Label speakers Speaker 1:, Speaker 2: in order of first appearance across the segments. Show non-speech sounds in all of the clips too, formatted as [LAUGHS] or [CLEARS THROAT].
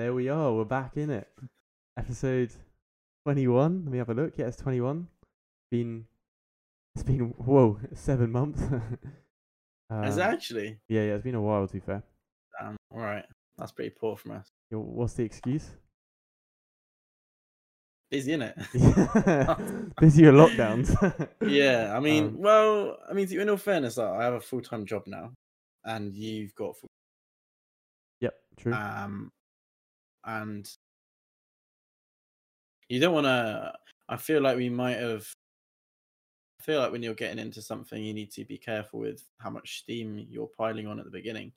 Speaker 1: There we are. We're back in it. Episode twenty-one. Let me have a look. Yeah, it's twenty-one. Been it's been whoa seven months. [LAUGHS]
Speaker 2: Has it
Speaker 1: Um,
Speaker 2: actually?
Speaker 1: Yeah, yeah. It's been a while. To be fair.
Speaker 2: Damn. All right. That's pretty poor from us.
Speaker 1: Yo, What's the excuse?
Speaker 2: Busy, innit? [LAUGHS] [LAUGHS]
Speaker 1: Busy with lockdowns.
Speaker 2: yeah. I mean,
Speaker 1: Um,
Speaker 2: well, I mean, in all fairness, like, I have a full time job now, and you've got full
Speaker 1: Yep. True.
Speaker 2: um and you don't want to i feel like we might have i feel like when you're getting into something you need to be careful with how much steam you're piling on at the beginning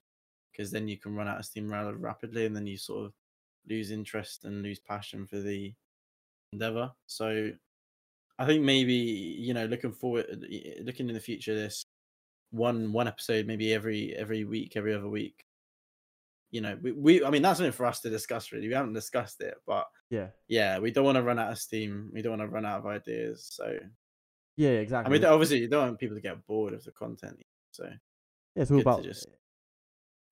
Speaker 2: because then you can run out of steam rather rapidly and then you sort of lose interest and lose passion for the endeavor. So i think maybe you know looking forward looking in the future this one one episode maybe every every week every other week you know we, we i mean that's something for us to discuss really we haven't discussed it but
Speaker 1: yeah.
Speaker 2: yeah we don't want to run out of steam we don't want to run out of ideas so
Speaker 1: Yeah. Exactly.
Speaker 2: I mean obviously you don't want people to get bored of the content so
Speaker 1: yeah, it's all about
Speaker 2: just-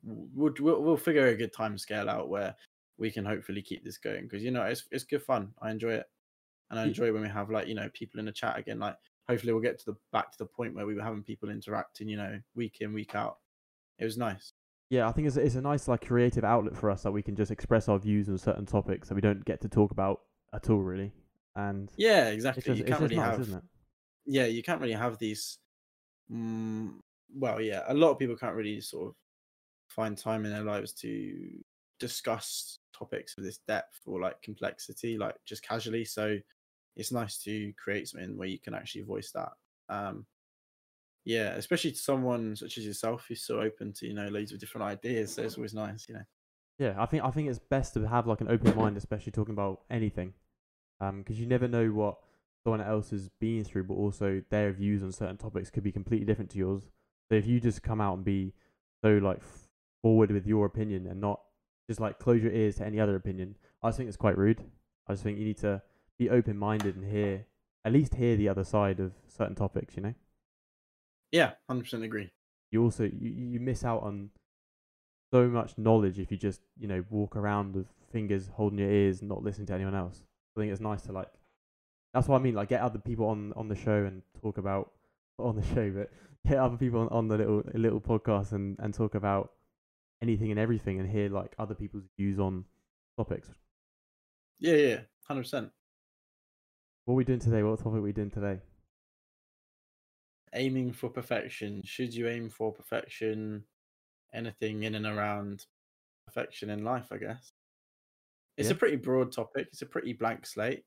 Speaker 2: we'll, we'll, we'll figure a good time scale out where we can hopefully keep this going because you know it's, it's good fun i enjoy it and i enjoy when we have like you know people in the chat again like hopefully we'll get to the back to the point where we were having people interacting you know week in week out it was nice
Speaker 1: Yeah, I think it's it's a nice like creative outlet for us that we can just express our views on certain topics that we don't get to talk about at all, really. And
Speaker 2: yeah exactly
Speaker 1: just,
Speaker 2: you can't really
Speaker 1: nice,
Speaker 2: have yeah, you can't really have these. Mm, well, yeah, a lot of people can't really sort of find time in their lives to discuss topics of this depth or like complexity, like just casually. So it's nice to create something where you can actually voice that. Um, yeah, especially to someone such as yourself who's so open to you know loads of different ideas. So it's always nice, you know.
Speaker 1: Yeah, I think I think it's best to have like an open mind, especially talking about anything, um, because you never know what someone else has been through, but also their views on certain topics could be completely different to yours. So if you just come out and be so like forward with your opinion and not just like close your ears to any other opinion, I just think it's quite rude. I just think you need to be open minded and hear at least hear the other side of certain topics. You know,
Speaker 2: Yeah, hundred percent agree.
Speaker 1: you also you, you miss out on so much knowledge if you just you know walk around with fingers holding your ears and not listening to anyone else. I think it's nice to like. That's what I mean. Like get other people on on the show and talk about [LAUGHS] on the show, but get other people on, on the little little podcast and and talk about anything and everything and hear like other people's views on topics.
Speaker 2: Yeah, yeah, hundred percent.
Speaker 1: What are we doing today? What topic are we doing today?
Speaker 2: Aiming for perfection should you aim for perfection anything in and around perfection in life i guess it's
Speaker 1: Yeah.
Speaker 2: a pretty broad topic it's a pretty blank slate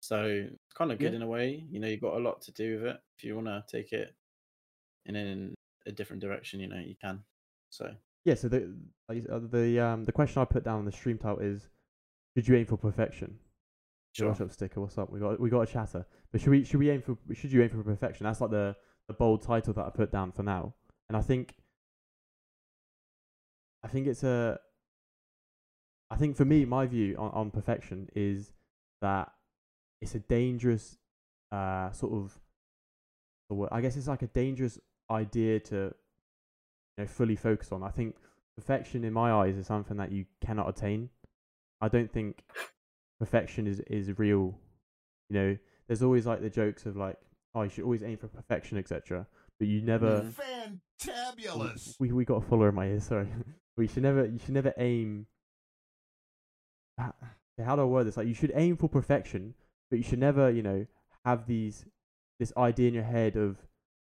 Speaker 2: so it's kind of good
Speaker 1: Yeah.
Speaker 2: in a way you know you've got a lot to do with it if you want to take it in, in a different direction you know you can so
Speaker 1: Yeah. So the the um the question I put down on the stream title is, should you aim for perfection?
Speaker 2: Sure
Speaker 1: up sticker. What's up? We got we got a chatter. But should we should we aim for should you aim for perfection? That's like the the bold title that I put down for now. And I think I think it's a I think for me my view on, on perfection is that it's a dangerous uh sort of I guess it's like a dangerous idea to you know fully focus on. I think perfection in my eyes is something that you cannot attain. I don't think perfection is is real. You know, there's always like the jokes of like, oh, you should always aim for perfection, etc. But you never.
Speaker 3: Fantabulous.
Speaker 1: We we got a follower in my ear. [LAUGHS] Sorry, we should never. You should never aim. How do I word this? Like, you should aim for perfection, but you should never, you know, have these this idea in your head of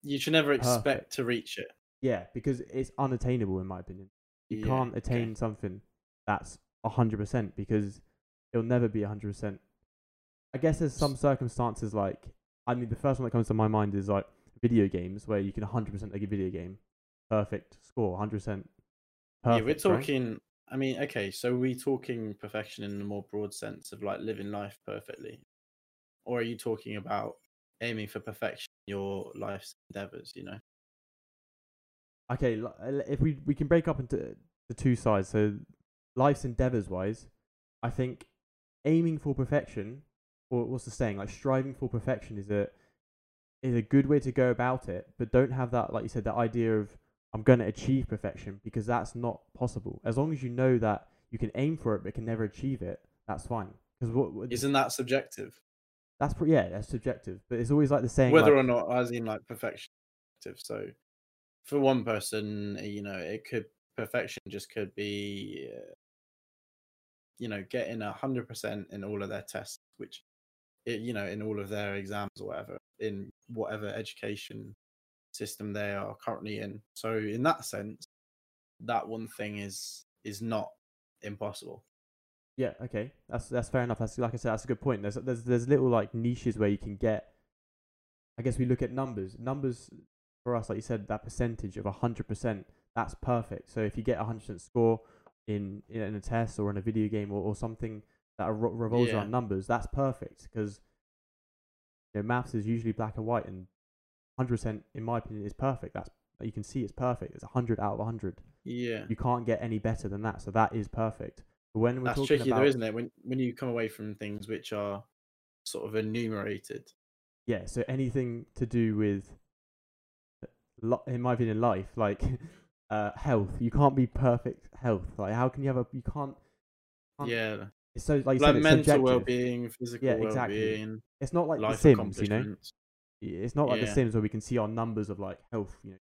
Speaker 2: you should never expect to reach it
Speaker 1: yeah, because it's unattainable in my opinion. You
Speaker 2: Yeah,
Speaker 1: can't
Speaker 2: okay.
Speaker 1: attain something that's a hundred percent because it'll never be a hundred percent. I guess there's some circumstances like I mean the first one that comes to my mind is like video games where you can hundred percent make a video game perfect score, hundred percent.
Speaker 2: yeah we're talking i mean okay so are we talking perfection in a more broad sense of like living life perfectly or are you talking about aiming for perfection in your life's endeavors you know
Speaker 1: Okay, uh, if we we can break up into the two sides. So life's endeavors wise, I think aiming for perfection, or what's the saying? Like striving for perfection is a is a good way to go about it, but don't have that, like you said, that idea of I'm going to achieve perfection because that's not possible. As long as you know that you can aim for it but can never achieve it, that's fine. Because what, what
Speaker 2: Isn't that subjective?
Speaker 1: that's pre- yeah, that's subjective. But it's always like the saying,
Speaker 2: Whether
Speaker 1: like,
Speaker 2: or not, as in like perfection. So, for one person, you know, it could perfection just could be, uh, you know, getting a hundred percent in all of their tests, which, it, you know, in all of their exams or whatever, in whatever education system they are currently in. So, in that sense, that one thing is is not impossible.
Speaker 1: Yeah, okay, that's that's fair enough. That's like I said, that's a good point. There's there's there's little like niches where you can get. I guess we look at numbers. Numbers for us, like you said, that percentage of hundred percent, that's perfect. So if you get a hundred percent score in in a test or in a video game or, or something that revolves
Speaker 2: Yeah.
Speaker 1: around numbers, that's perfect because you know, maths is usually black and white, and hundred percent, in my opinion, is perfect. That's you can see it's perfect. It's hundred out of hundred.
Speaker 2: Yeah,
Speaker 1: You can't get any better than that. So that is perfect. But when we're
Speaker 2: that's tricky
Speaker 1: about
Speaker 2: though, isn't it? When when you come away from things which are sort of enumerated.
Speaker 1: yeah, so anything to do with, in my opinion, life like [LAUGHS] uh, health. You can't be perfect health. Like how can you have a? You can't. can't
Speaker 2: Yeah,
Speaker 1: It's so like
Speaker 2: like
Speaker 1: said, it's
Speaker 2: mental
Speaker 1: subjective.
Speaker 2: well-being, physical
Speaker 1: Yeah, exactly.
Speaker 2: well-being,
Speaker 1: It's not like the Sims, you know. It's not like the
Speaker 2: Yeah.
Speaker 1: Sims where we can see our numbers of like health, you know,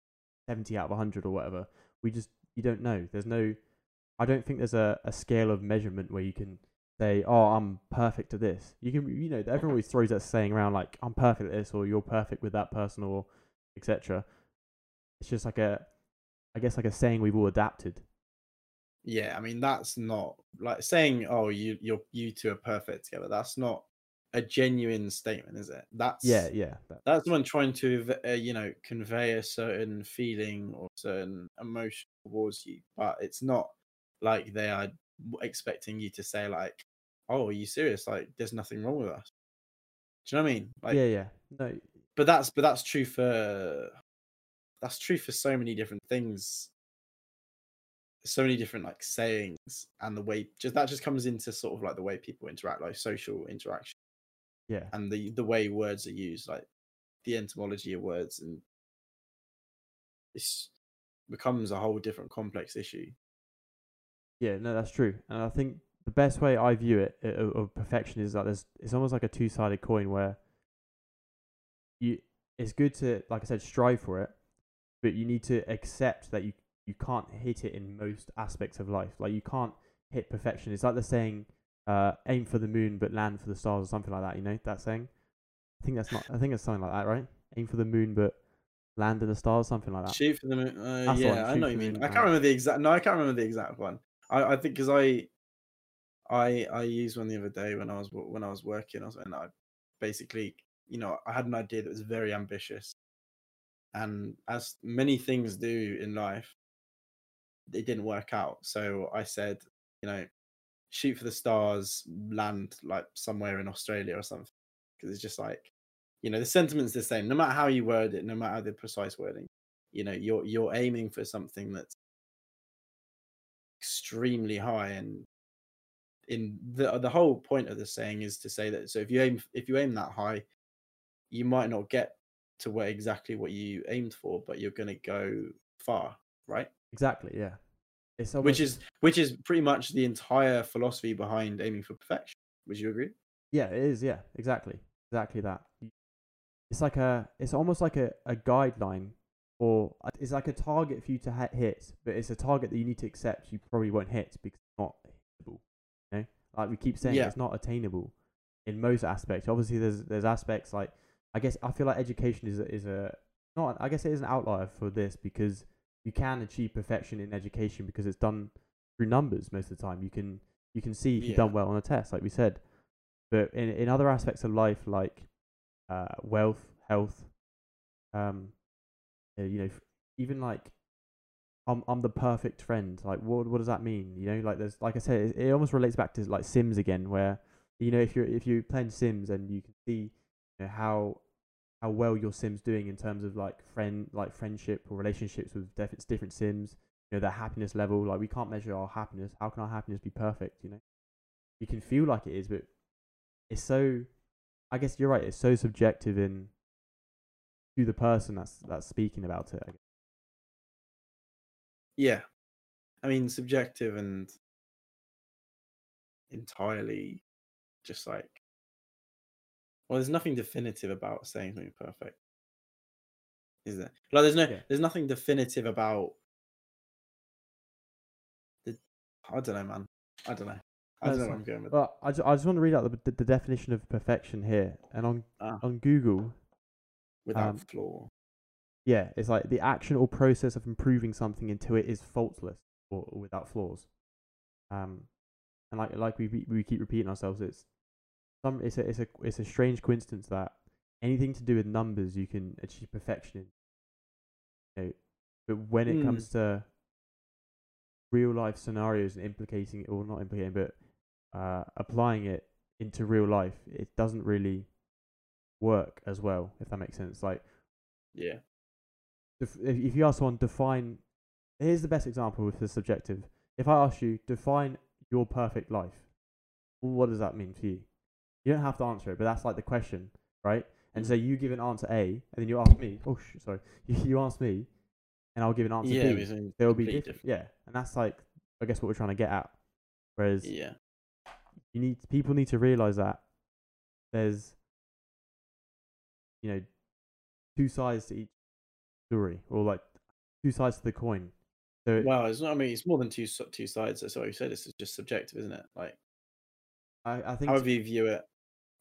Speaker 1: seventy out of hundred or whatever. We just you don't know. There's no. I don't think there's a, a scale of measurement where you can say, "Oh, I'm perfect at this." You can, you know, everyone always throws that saying around like, "I'm perfect at this," or "You're perfect with that person," or etc. It's just like a, I guess like a saying we've all adapted.
Speaker 2: Yeah, I mean that's not like saying, "Oh, you you're you two are perfect together." That's not a genuine statement, is it? That's
Speaker 1: Yeah, yeah, that,
Speaker 2: that's someone trying to uh, you know convey a certain feeling or certain emotion towards you, but it's not like they are expecting you to say like, "Oh, are you serious? Like, there's nothing wrong with us." Do you know what I mean? Like,
Speaker 1: yeah, yeah. No,
Speaker 2: but that's but that's true for that's true for so many different things so many different like sayings and the way just that just comes into sort of like the way people interact like social interaction
Speaker 1: yeah,
Speaker 2: and the the way words are used like the etymology of words and this becomes a whole different complex issue
Speaker 1: Yeah, no, that's true. And I think the best way I view it uh, of, of perfection is that there's it's almost like a two sided coin where you it's good to like I said strive for it, but you need to accept that you you can't hit it in most aspects of life. Like you can't hit perfection. It's like the saying, uh, "Aim for the moon, but land for the stars," or something like that. You know that saying? I think that's not. I think it's something like that, right? Aim for the moon, but land in the stars, something like that.
Speaker 2: shoot for the moon uh,
Speaker 1: That's the one,
Speaker 2: yeah i know what you mean i
Speaker 1: uh,
Speaker 2: can't remember the exact no i can't remember the exact one i i think because i i i used one the other day when i was when i was working I was, and i basically you know i had an idea that was very ambitious and as many things do in life it didn't work out. So i said you know shoot for the stars land like somewhere in australia or something. Because it's just like you know the sentiment's the same. No matter how you word it no matter the precise wording you know you're you're aiming for something that's extremely high and in the the whole point of the saying is to say that so if you aim if you aim that high you might not get to where exactly what you aimed for but you're going to go far right
Speaker 1: Exactly. Yeah. It's almost,
Speaker 2: which is which is pretty much the entire philosophy behind aiming for perfection would you agree
Speaker 1: Yeah, it is. Yeah, exactly, exactly that. It's like a, it's almost like a, a guideline, or uh, it's like a target for you to hit, but it's a target that you need to accept you probably won't hit because it's not hittable. You know, like we keep saying,
Speaker 2: Yeah.
Speaker 1: it's not attainable in most aspects. Obviously, there's there's aspects like I guess I feel like education is a, is a not. I guess it is an outlier for this because you can achieve perfection in education because it's done through numbers most of the time. You can you can see if you've done well on a test, like we said. But in in other aspects of life, like uh, wealth, health, um, uh, you know, even like I'm I'm the perfect friend. Like, what what does that mean? You know, like there's like I said, it, it almost relates back to like Sims again, where you know if you're if you're playing Sims and you can see you know, how how well your Sims doing in terms of like friend like friendship or relationships with different Sims. You know, their happiness level. Like we can't measure our happiness. How can our happiness be perfect? You know, you can feel like it is, but it's so. I guess you're right. It's so subjective in to the person that's that's speaking about it. I
Speaker 2: yeah i mean subjective and entirely just like well, there's nothing definitive about saying something perfect, is there? Like, there's no,
Speaker 1: Yeah.
Speaker 2: there's nothing definitive about the. I don't know, man. I don't know. I don't know where I'm going with.
Speaker 1: Well, I just, I just want to read out the, the, the definition of perfection here, and on
Speaker 2: Ah.
Speaker 1: on Google,
Speaker 2: without
Speaker 1: um,
Speaker 2: flaw.
Speaker 1: yeah, it's like the action or process of improving something until it is faultless or, or without flaws. Um, and like like we- we keep repeating ourselves, it's some it's a it's a it's a strange coincidence that anything to do with numbers you can achieve perfection in. You know, but when it
Speaker 2: Mm.
Speaker 1: comes to real life scenarios and implicating it or not implicating, but uh, applying it into real life, it doesn't really work as well. If that makes sense, like
Speaker 2: Yeah.
Speaker 1: if if you ask someone define here's the best example with the subjective if i ask you define your perfect life what does that mean for you you don't have to answer it but that's like the question right and
Speaker 2: Mm.
Speaker 1: so you give an answer a and then you ask me oh sh- sorry [LAUGHS] you, you ask me and i'll give an answer
Speaker 2: Yeah.
Speaker 1: b
Speaker 2: it's something
Speaker 1: they'll be
Speaker 2: completely
Speaker 1: different. yeah and that's like i guess what we're trying to get at whereas
Speaker 2: Yeah.
Speaker 1: you need people need to realize that there's you know two sides to each story or like two sides to the coin so
Speaker 2: Well, it's not. I mean, it's more than two s- two sides. That's what you said. It's just subjective, isn't it? Like
Speaker 1: I, I think
Speaker 2: however you view it,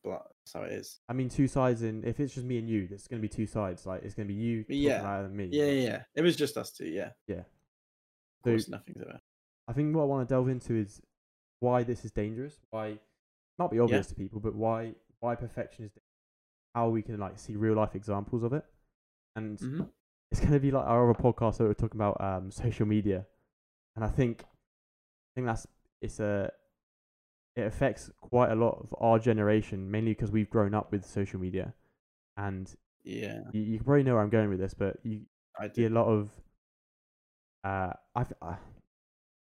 Speaker 2: but that's how it is.
Speaker 1: i mean two sides in if it's just me and you it's going to be two sides like it's going to be you
Speaker 2: Yeah.
Speaker 1: louder than me
Speaker 2: Yeah, yeah, yeah. It was just us two. Yeah.
Speaker 1: Yeah.
Speaker 2: Of
Speaker 1: So-
Speaker 2: course, nothing's ever.
Speaker 1: i think what i want to delve into is why this is dangerous why it might be obvious to people but why why perfection is how we can like see real life examples of it and
Speaker 2: hmm
Speaker 1: it's going to be like our other podcast that we're talking about um, social media, and I think I think that's it's a it affects quite a lot of our generation, mainly because we've grown up with social media, and
Speaker 2: Yeah,
Speaker 1: you, you probably know where I'm going with this, but you
Speaker 2: I
Speaker 1: see a lot of uh I, f- I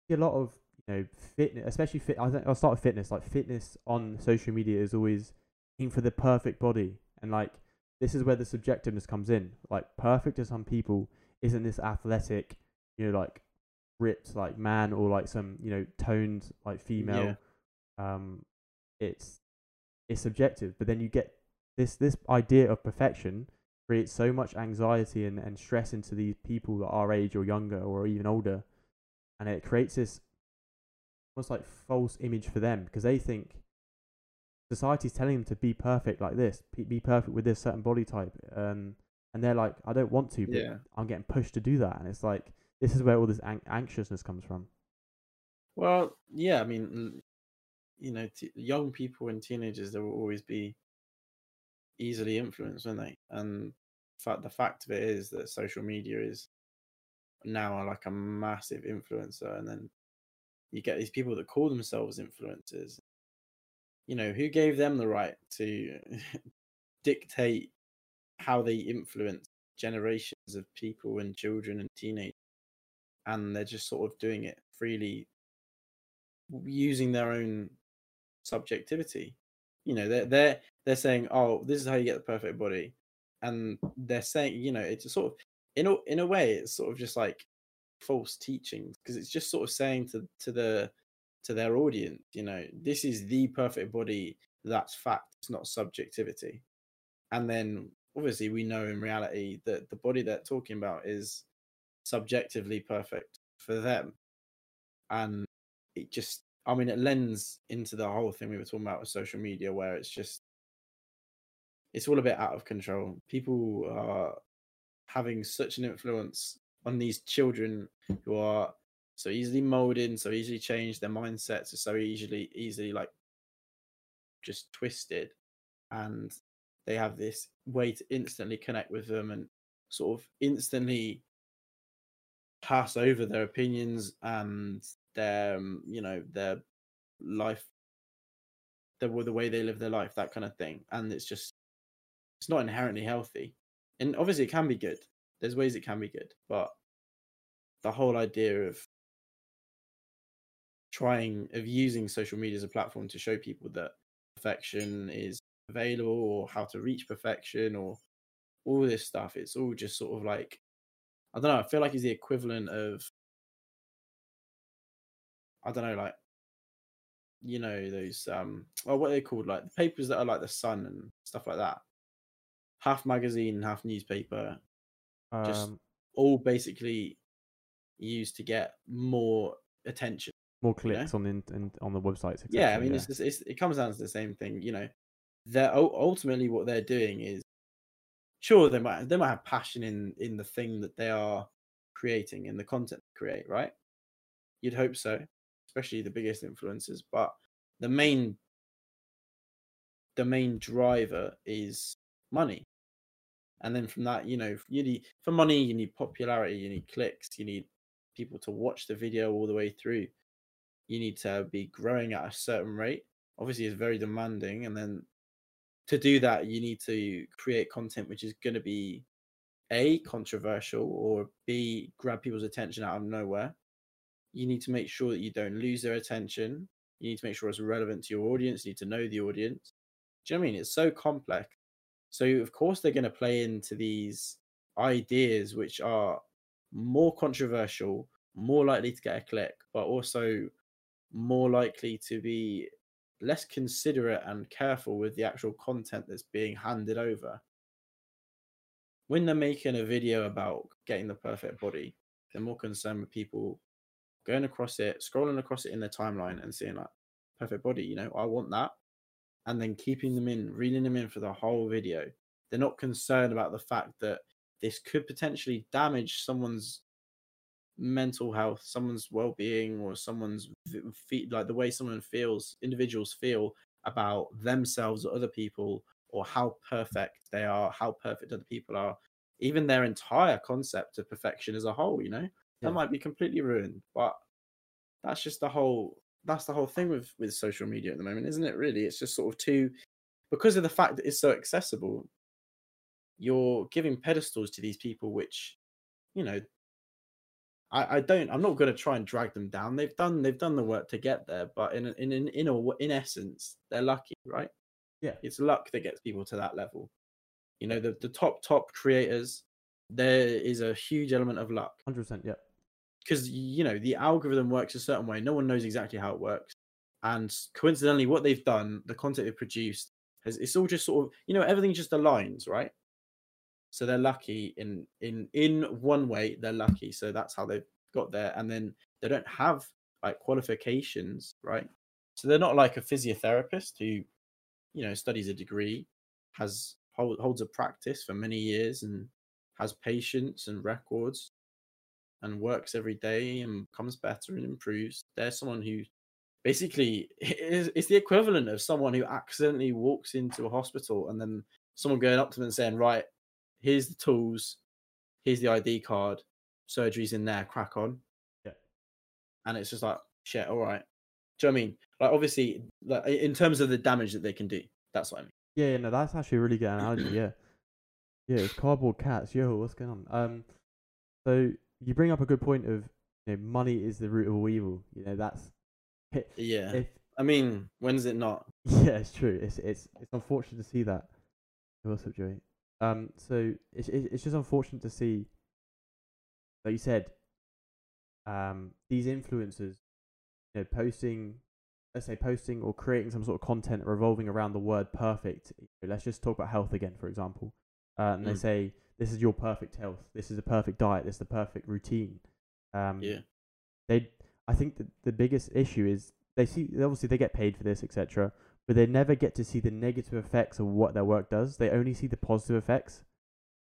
Speaker 1: see a lot of you know fitness, especially fit. I think I'll start with fitness. Like fitness on social media is always aim for the perfect body, and like this is where the subjectiveness comes in. Like perfect to some people isn't this athletic, you know, like ripped like man or like some you know toned like female. Um, it's it's subjective, but then you get this this idea of perfection creates so much anxiety and, and stress into these people that are age or younger or even older, and it creates this almost like false image for them because they think society's telling them to be perfect like this, be- perfect with this certain body type, um, and they're like, I don't want to, but
Speaker 2: Yeah.
Speaker 1: I'm getting pushed to do that, and it's like this is where all this an- anxiousness comes from.
Speaker 2: Well, yeah. I mean, you know, t- young people and teenagers, they will always be easily influenced, won't they? And fact, the fact of it is that social media is now like a massive influencer, and then you get these people that call themselves influencers. You know, who gave them the right to [LAUGHS] dictate how they influence generations of people and children and teenagers? And they're just sort of doing it freely, using their own subjectivity. You know, they're they're they're saying, "Oh, this is how you get the perfect body," and they're saying, you know, it's a sort of in a in a way, it's sort of just like false teachings because it's just sort of saying to to the to their audience, you know, this is the perfect body. That's fact. It's not subjectivity. And then obviously we know in reality that the body they're talking about is subjectively perfect for them. And it just I mean it lends into the whole thing we were talking about with social media where it's just it's all a bit out of control. People are having such an influence on these children who are so easily molded so easily changed. Their mindsets are so easily easily like just twisted, and they have this way to instantly connect with them and sort of instantly pass over their opinions and their um, you know their life the, the way they live their life that kind of thing and it's just it's not inherently healthy. And obviously it can be good. There's ways it can be good but the whole idea of trying of using social media as a platform to show people that perfection is available or how to reach perfection or all this stuff it's all just sort of like i don't know i feel like it's the equivalent of i don't know like you know those um oh what are they called like the papers that are like the Sun and stuff like that. Half magazine, half newspaper, just
Speaker 1: Um,
Speaker 2: all basically used to get more attention.
Speaker 1: more
Speaker 2: you know?
Speaker 1: clicks on the in, on the websites.
Speaker 2: Yeah, I mean it's, just, it's it comes down to the same thing. You know, they're ultimately what they're doing is sure they might they might have passion in in the thing that they are creating in the content they create, right? You'd hope so, especially the biggest influencers. But the main the main driver is money. And then from that, you know, you need for money, you need popularity, you need clicks, you need people to watch the video all the way through. You need to be growing at a certain rate. Obviously, it's very demanding, and then to do that, you need to create content which is going to be a controversial or b grab people's attention out of nowhere. You need to make sure that you don't lose their attention. You need to make sure it's relevant to your audience. You need to know the audience. Do you know what I mean? It's so complex. So of course they're going to play into these ideas which are more controversial, more likely to get a click, but also more likely to be less considerate and careful with the actual content that's being handed over. When they're making a video about getting the perfect body, they're more concerned with people going across it, scrolling across it in their timeline and seeing like perfect body, you know, I want that. And then keeping them in, reeling them in for the whole video. They're not concerned about the fact that this could potentially damage someone's mental health, someone's well-being, or someone's feet, like the way someone feels, individuals feel about themselves or other people, or how perfect they are, how perfect other people are, even their entire concept of perfection as a whole. You know,
Speaker 1: Yeah.
Speaker 2: that might be completely ruined. But that's just the whole. That's the whole thing with with social media at the moment, isn't it? Really, it's just sort of too because of the fact that it's so accessible. You're giving pedestals to these people, which you know I, I don't I'm not going to try and drag them down. They've done they've done the work to get there, but in in in in, a, in essence, they're lucky, right?
Speaker 1: Yeah.
Speaker 2: It's luck that gets people to that level. You know, the the top top creators, there is a huge element of luck
Speaker 1: Hundred percent. Yeah.
Speaker 2: Because you know the algorithm works a certain way. No one knows exactly how it works, and coincidentally, what they've done, the content they've produced, has it's all just sort of you know everything just aligns, right? So they're lucky in in in one way. They're lucky, so that's how they've got there. And then they don't have like qualifications, right? So they're not like a physiotherapist who, you know, studies a degree, has hold, holds a practice for many years, and has patients and records and works every day and becomes better and improves. They're someone who basically [LAUGHS] is, is the equivalent of someone who accidentally walks into a hospital and then someone going up to them and saying, Right, here's the tools, here's the ID card, surgery's in there, crack on.
Speaker 1: Yeah.
Speaker 2: And it's just like, shit, all right. Do you know what I mean? Like, obviously, like, in terms of the damage that they can do, that's what I mean.
Speaker 1: Yeah, yeah, no, that's actually a really good analogy. Yeah, [CLEARS THROAT] yeah, it's cardboard cats. Yo, what's going on? Um, so you bring up a good point of you know money is the root of all evil. You know that's
Speaker 2: Yeah.
Speaker 1: if
Speaker 2: I mean, when's it not? [LAUGHS]
Speaker 1: yeah, it's true. It's it's it's unfortunate to see that. What's up, Joey? Um, so it's it's just unfortunate to see, like you said, um, these influencers, you know, posting, let's say posting or creating some sort of content revolving around the word perfect. Let's just talk about health again, for example. Uh, and they
Speaker 2: Mm.
Speaker 1: say this is your perfect health. This is a perfect diet. This is the perfect routine. Um,
Speaker 2: Yeah.
Speaker 1: they I think that the biggest issue is they see obviously they get paid for this etc but they never get to see the negative effects of what their work does they only see the positive effects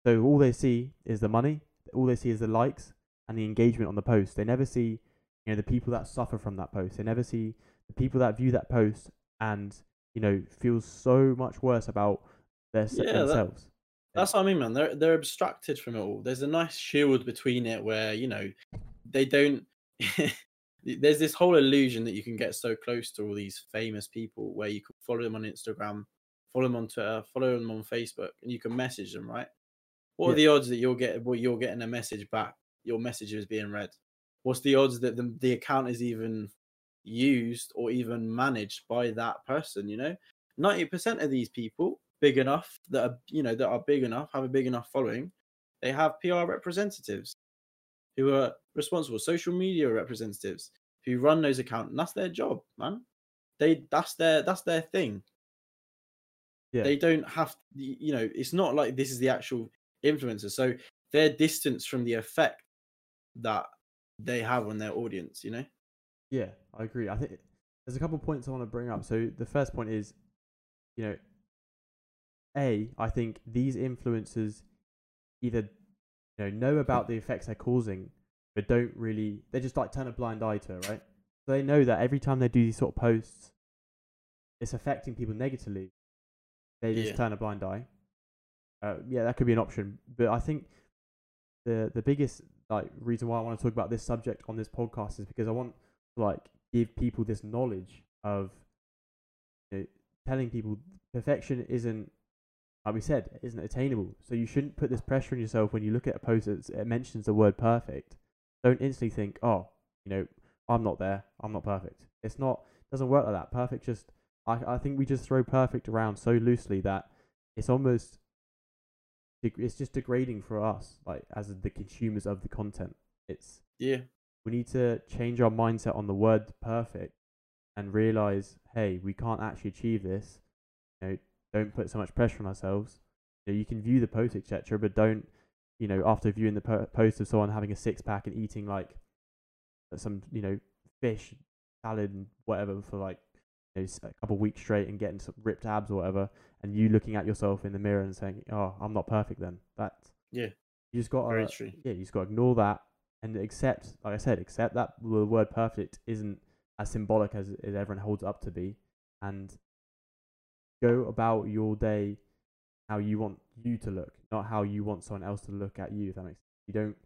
Speaker 1: so all they see is the money all they see is the likes and the engagement on the post they never see you know the people that suffer from that post they never see the people that view that post and you know feel so much worse about their
Speaker 2: Yeah, that-
Speaker 1: themselves
Speaker 2: That's what I mean, man. They're they're abstracted from it all. There's a nice shield between it where you know they don't. [LAUGHS] there's this whole illusion that you can get so close to all these famous people where you can follow them on Instagram, follow them on Twitter, follow them on Facebook, and you can message them, right? What are the odds that you'll get well, you're getting a message back, your message is being read? What's the odds that the, the account is even used or even managed by that person? You know, ninety percent of these people big enough that are you know that are big enough have a big enough following, they have PR representatives who are responsible, social media representatives who run those accounts, and that's their job, man. they that's their that's their thing.
Speaker 1: Yeah.
Speaker 2: They don't have you know, it's not like this is the actual influencer. So they're distanced from the effect that they have on their audience, you know?
Speaker 1: Yeah, I agree. I think there's a couple of points I want to bring up. So the first point is, you know, a I think these influencers either you know know about the effects they're causing, but don't really. They just like turn a blind eye to it, right? So they know that every time they do these sort of posts, it's affecting people negatively. They just
Speaker 2: Yeah.
Speaker 1: turn a blind eye. Uh, yeah, that could be an option, but I think the the biggest like reason why I want to talk about this subject on this podcast is because I want to like give people this knowledge of you know, telling people perfection isn't like we said isn't attainable. So you shouldn't put this pressure on yourself when you look at a post that it mentions the word perfect. Don't instantly think, oh, you know, I'm not there. I'm not perfect. It's not. Doesn't work like that. Perfect just. I I think we just throw perfect around so loosely that it's almost it's just degrading for us like as the consumers of the content it's
Speaker 2: Yeah.
Speaker 1: we need to change our mindset on the word perfect and realize hey we can't actually achieve this you know don't put so much pressure on ourselves. You, know, you can view the post etc but don't you know after viewing the po- post of someone having a six pack and eating like some you know fish salad and whatever for like you know, a couple of weeks straight and getting some ripped abs or whatever and you looking at yourself in the mirror and saying oh i'm not perfect then. That
Speaker 2: Yeah.
Speaker 1: you just got to yeah, you just got to ignore that and accept, like I said, accept that the word perfect isn't as symbolic as, as everyone holds up to be, and go about your day how you want you to look, not how you want someone else to look at you. If that makes sense. You don't.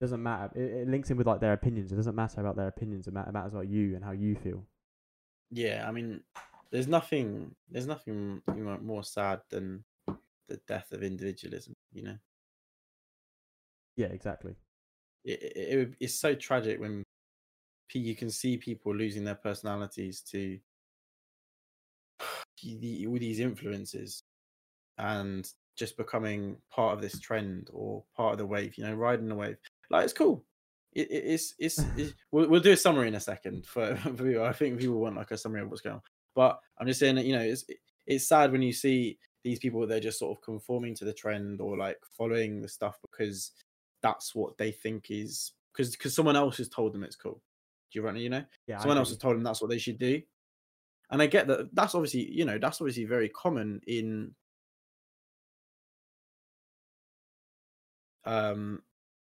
Speaker 1: Doesn't matter. It, it links in with like their opinions. It doesn't matter about their opinions. It, ma- it matters about you and how you feel.
Speaker 2: Yeah, I mean, there's nothing, there's nothing more sad than the death of individualism. You know,
Speaker 1: Yeah, exactly.
Speaker 2: it, it, it would- it's so tragic when you can see people losing their personalities to the, all these influences and just becoming part of this trend or part of the wave. You know, riding the wave. Like it's cool. It, it, it's, it's it's [LAUGHS] we'll, we'll do a summary in a second for, [LAUGHS] for people. I think people want like a summary of what's going on. But I'm just saying that you know it's it's sad when you see these people they're just sort of conforming to the trend or like following the stuff because that's what they think is because because someone else has told them it's cool. Do you run? You know,
Speaker 1: Yeah,
Speaker 2: someone else has told them that's what they should do. And I get that. That's obviously you know that's obviously very common in um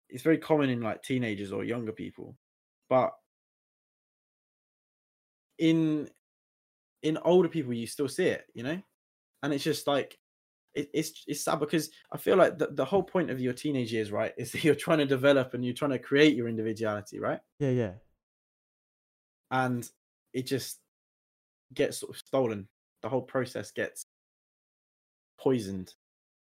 Speaker 2: it's very common in like teenagers or younger people but in in older people you still see it you know and it's just like it, it's it's sad because i feel like the, the whole point of your teenage years right is [LAUGHS] that you're trying to develop and you're trying to create your individuality right
Speaker 1: Yeah, yeah,
Speaker 2: and it just gets sort of stolen the whole process gets poisoned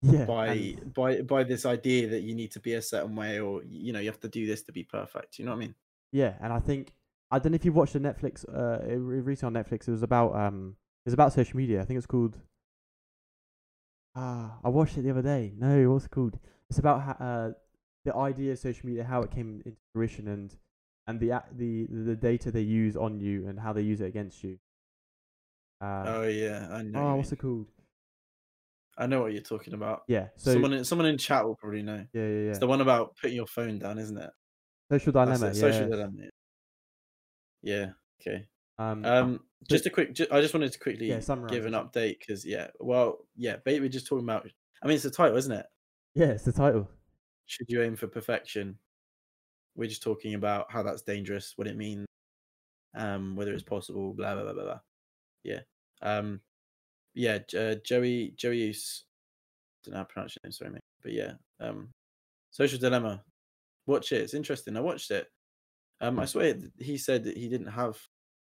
Speaker 1: yeah.
Speaker 2: by
Speaker 1: and-
Speaker 2: by by this idea that you need to be a certain way or you know you have to do this to be perfect you know what i mean
Speaker 1: Yeah, and I think I don't know if you watched the Netflix uh recently on Netflix. It was about um it was about social media. I think it's called. Ah, I watched it the other day. No, what's it called? It's about how, uh the idea of social media, how it came into fruition, and and the the the data they use on you and how they use it against you. Uh,
Speaker 2: oh yeah i know
Speaker 1: oh, what's it called?
Speaker 2: i know what you're talking about
Speaker 1: Yeah. So
Speaker 2: someone in, someone in chat will probably know
Speaker 1: yeah, yeah, yeah.
Speaker 2: it's the one about putting your phone down isn't it
Speaker 1: social dilemma.
Speaker 2: it,
Speaker 1: Yeah.
Speaker 2: social dilemma yeah. okay
Speaker 1: Um.
Speaker 2: um just a quick ju- i just wanted to quickly
Speaker 1: Yeah,
Speaker 2: give an update because yeah well yeah we're just talking about i mean it's the title isn't it
Speaker 1: yeah, it's the title.
Speaker 2: should you aim for perfection we're just talking about how that's dangerous what it means um whether it's possible blah blah blah blah, blah. yeah um yeah uh, joey joey Us- don't know how to pronounce your name sorry mate but yeah um social dilemma. Watch it it's interesting i watched it. Um i swear he said that he didn't have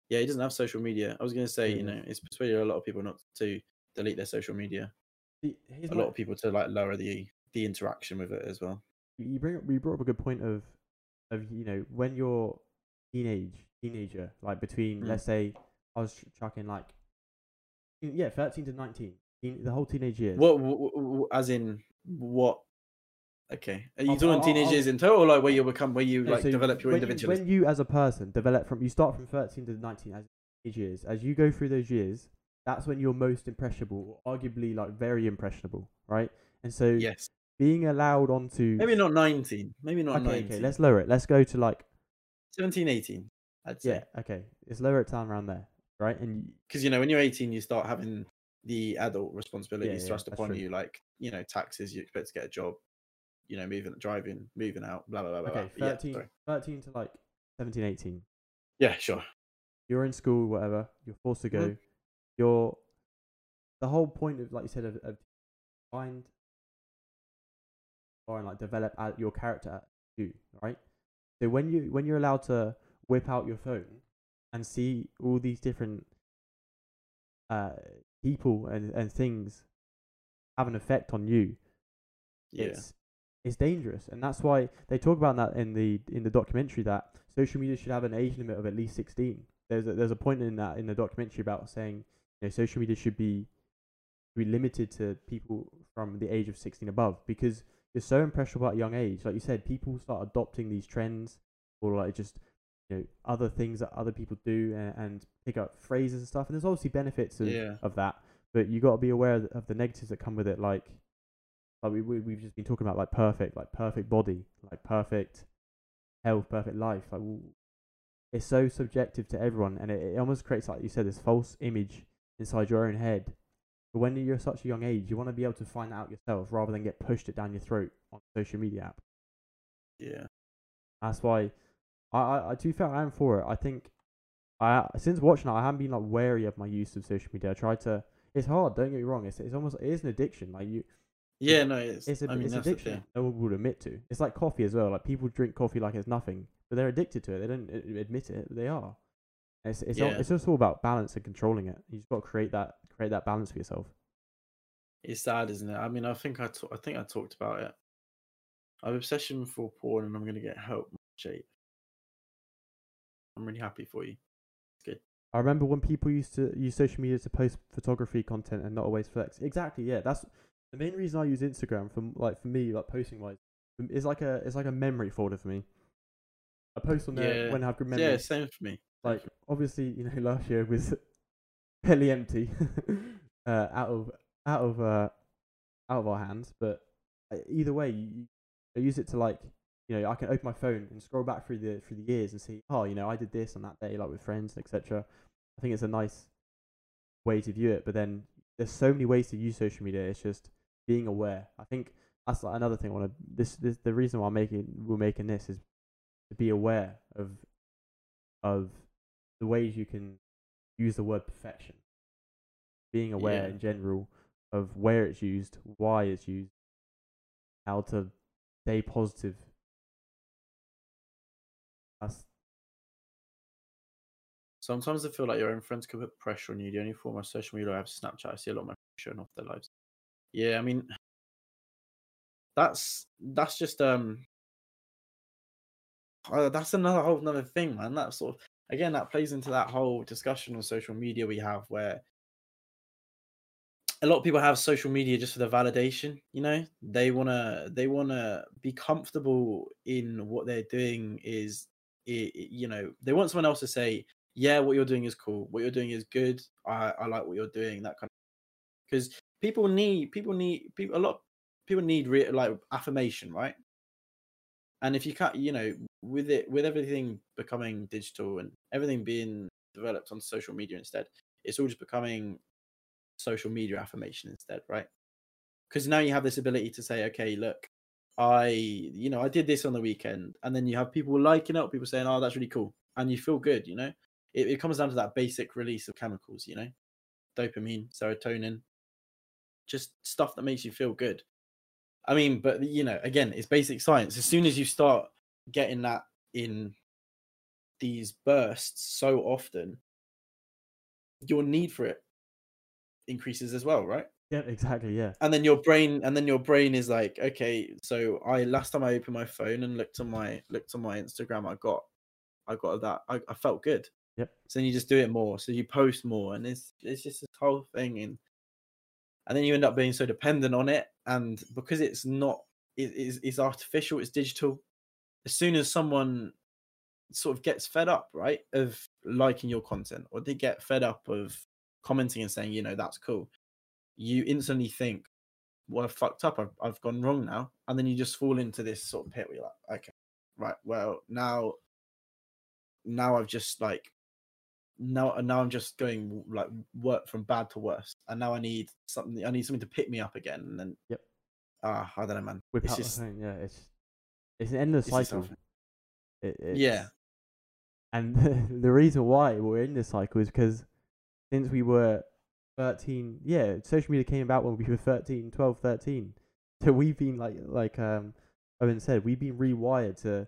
Speaker 2: yeah he doesn't have social media. I was going to say you know it's persuaded a lot of people not to delete their social media.
Speaker 1: Here's
Speaker 2: a
Speaker 1: my-
Speaker 2: lot of people to like lower the the interaction with it as well.
Speaker 1: You bring up, you brought up a good point of of you know when you're teenage teenager like between
Speaker 2: Mm.
Speaker 1: let's say I was chucking like yeah thirteen to nineteen the whole teenage years.
Speaker 2: What, w- w- w- as in what? Okay, are you
Speaker 1: I'll-
Speaker 2: talking
Speaker 1: I'll-
Speaker 2: teenage
Speaker 1: I'll-
Speaker 2: years in total, or like where you become, where you
Speaker 1: No,
Speaker 2: like
Speaker 1: so
Speaker 2: develop your
Speaker 1: when you, when you as a person develop from you start from thirteen to nineteen as teenage years, as you go through those years, that's when you're most impressionable, or arguably like very impressionable, right? And so
Speaker 2: Yes.
Speaker 1: being allowed onto
Speaker 2: Maybe not 19. Maybe not
Speaker 1: okay,
Speaker 2: 19.
Speaker 1: okay, let's lower it. Let's go to like
Speaker 2: 17, 18, I'd say.
Speaker 1: yeah, okay, let's lower it down around there, right? And
Speaker 2: Because, you know, when you're 18, you start having the adult responsibilities
Speaker 1: yeah,
Speaker 2: thrust
Speaker 1: that's
Speaker 2: upon you, like, you know, taxes, you expect to get a job, you know, moving, driving, moving out, blah, blah, blah, blah.
Speaker 1: okay,
Speaker 2: blah.
Speaker 1: 13,
Speaker 2: sorry.
Speaker 1: 13 to like 17, 18.
Speaker 2: yeah, sure.
Speaker 1: You're in school, whatever. You're forced to go.
Speaker 2: Mhm.
Speaker 1: You're the whole point of, like you said, of, of find or like develop your character you, right? So when you when you're allowed to whip out your phone and see all these different uh people and, and things have an effect on you,
Speaker 2: Yeah.
Speaker 1: it's it's dangerous, and that's why they talk about that in the in the documentary that social media should have an age limit of at least sixteen. There's a, there's a point in that in the documentary about saying you know social media should be be limited to people from the age of sixteen above because you're so impressionable at a young age. Like you said, people start adopting these trends or like just you know other things that other people do and, and pick up phrases and stuff. And there's obviously benefits of,
Speaker 2: Yeah.
Speaker 1: of that, but you got to be aware of the- of the negatives that come with it, like like we, we we've just been talking about like perfect like perfect body like perfect health perfect life like it's so subjective to everyone and it, it almost creates like you said this false image inside your own head but when you're such a young age you want to be able to find out yourself rather than get pushed it down your throat on social media app
Speaker 2: Yeah.
Speaker 1: that's why I, I, I to be fair, I am for it. I think I since watching it, I haven't been like wary of my use of social media. I try to. It's hard. Don't get me wrong. It's it's almost it is an addiction. Like you,
Speaker 2: Yeah, no, it's,
Speaker 1: it's a
Speaker 2: I mean,
Speaker 1: it's addiction. No one would admit to. It's like coffee as well. Like people drink coffee like it's nothing, but they're addicted to it. They don't admit it. But they are. It's it's all, it's just all about balance and controlling it. You just got to create that create that balance for yourself.
Speaker 2: It's sad, isn't it? I mean, I think I I think I talked about it. I have obsession for porn, and I'm going to get help. Shape. I'm really happy for you. It's good.
Speaker 1: I remember when people used to use social media to post photography content and not always flex. Exactly, yeah. That's the main reason I use Instagram for like for me, like posting wise. It's like a it's like a memory folder for me. I post on there
Speaker 2: Yeah.
Speaker 1: when I have good memories.
Speaker 2: Yeah, same for me.
Speaker 1: like obviously, you know, [LAUGHS] last year was fairly empty, [LAUGHS] uh, out of out of uh, out of our hands. But uh, either way, you, you- I use it to like you know I can open my phone and scroll back through the through the years and see oh you know I did this on that day like with friends etc. I think it's a nice way to view it. But then there's so many ways to use social media. It's just being aware. I think that's like another thing. I want to this this the reason why I'm making we're making this is to be aware of of the ways you can use the word perfection. Being aware
Speaker 2: Yeah.
Speaker 1: in general of where it's used, why it's used, how to stay positive. That's
Speaker 2: Sometimes I feel like your own friends could put pressure on you. The only form of social media I have is Snapchat. I see a lot of my friends showing off their lives. Yeah, I mean, that's that's just um, uh, that's another whole another thing, man. That sort of again that plays into that whole discussion on social media we have where a lot of people have social media just for the validation you know they want to they want to be comfortable in what they're doing is i- i- you know they want someone else to say yeah what you're doing is cool. What you're doing is good. I i like what you're doing that kind of because people need people need people a lot people need re- like affirmation right? And if you can't you know with it with everything becoming digital and everything being developed on social media instead it's all just becoming social media affirmation instead right? Because now you have this ability to say okay look i you know i did this on the weekend and then you have people liking it people saying oh that's really cool and you feel good you know? It, it comes down to that basic release of chemicals you know? Dopamine serotonin just stuff that makes you feel good. I mean but you know again it's basic science. As soon as you start getting that in these bursts so often your need for it increases as well right
Speaker 1: yeah, exactly, yeah.
Speaker 2: and then your brain and then your brain is like okay so i last time i opened my phone and looked on my looked on my instagram i got i got that i, I felt good
Speaker 1: Yep.
Speaker 2: so then you just do it more so you post more and it's it's just this whole thing and and then you end up being so dependent on it and because it's not it is it's artificial it's digital as soon as someone sort of gets fed up, right, of liking your content, or they get fed up of commenting and saying, you know, that's cool, you instantly think, well, I've fucked up. I've, I've gone wrong now. And then you just fall into this sort of pit where you're like, okay, right, well, now, now I've just like, now, now I'm just going like work from bad to worse. And now I need something, I need something to pick me up again. And then,
Speaker 1: Yep.
Speaker 2: Ah, I don't know, man.
Speaker 1: With
Speaker 2: It's just,
Speaker 1: yeah, it's it's an endless
Speaker 2: it's
Speaker 1: cycle. It,
Speaker 2: Yeah.
Speaker 1: And [LAUGHS] the reason why we're in this cycle is because since we were 13, yeah, social media came about when we were 13, 12, 13. So we've been like, like um, Owen said, we've been rewired to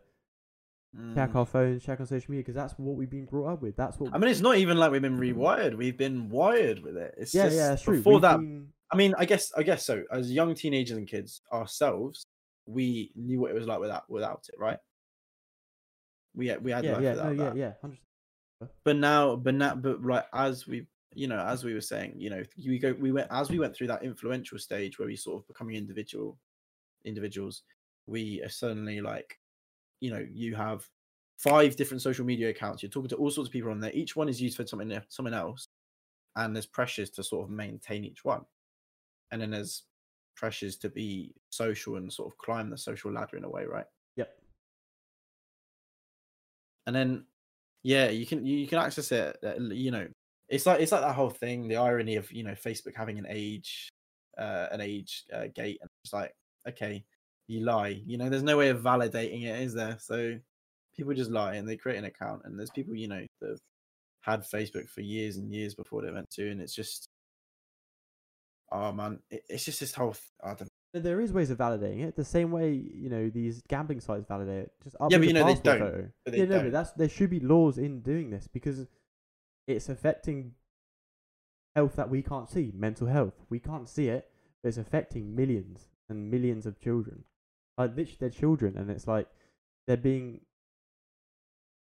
Speaker 1: check
Speaker 2: Mm.
Speaker 1: our phones, check on social media because that's what we've been brought up with. That's what.
Speaker 2: I mean, it's not even like we've been rewired. We've been wired with it. It's
Speaker 1: yeah,
Speaker 2: just
Speaker 1: yeah, that's true.
Speaker 2: before
Speaker 1: We've
Speaker 2: that.
Speaker 1: been-
Speaker 2: I mean, I guess, I guess so. As young teenagers and kids ourselves, we knew what it was like without without it, right? We had we had
Speaker 1: yeah, yeah, no, yeah, yeah, hundred.
Speaker 2: But now, but now, but like as we, you know, as we were saying, you know, we go, we went as we went through that influential stage where we sort of becoming individual individuals. We are suddenly like, you know, you have five different social media accounts. You're talking to all sorts of people on there. Each one is used for something something else, and there's pressures to sort of maintain each one. And then there's pressures to be social and sort of climb the social ladder in a way, right?
Speaker 1: Yep.
Speaker 2: and then yeah you can you can access it uh, you know it's like it's like that whole thing the irony of you know facebook having an age uh an age uh, gate and it's like okay you lie you know there's no way of validating it is there so people just lie and they create an account and there's people you know that have had facebook for years and years before they went to and it's just oh man it, it's just this whole th- i don't
Speaker 1: There- There is ways of validating it. The same way you know these gambling sites validate it. Just
Speaker 2: but you know they don't,
Speaker 1: photo.
Speaker 2: but they
Speaker 1: yeah, no,
Speaker 2: don't.
Speaker 1: but that's there should be laws in doing this because it's affecting health that we can't see, mental health. We can't see it, but it's affecting millions and millions of children. Like literally, they're children, and it's like they're being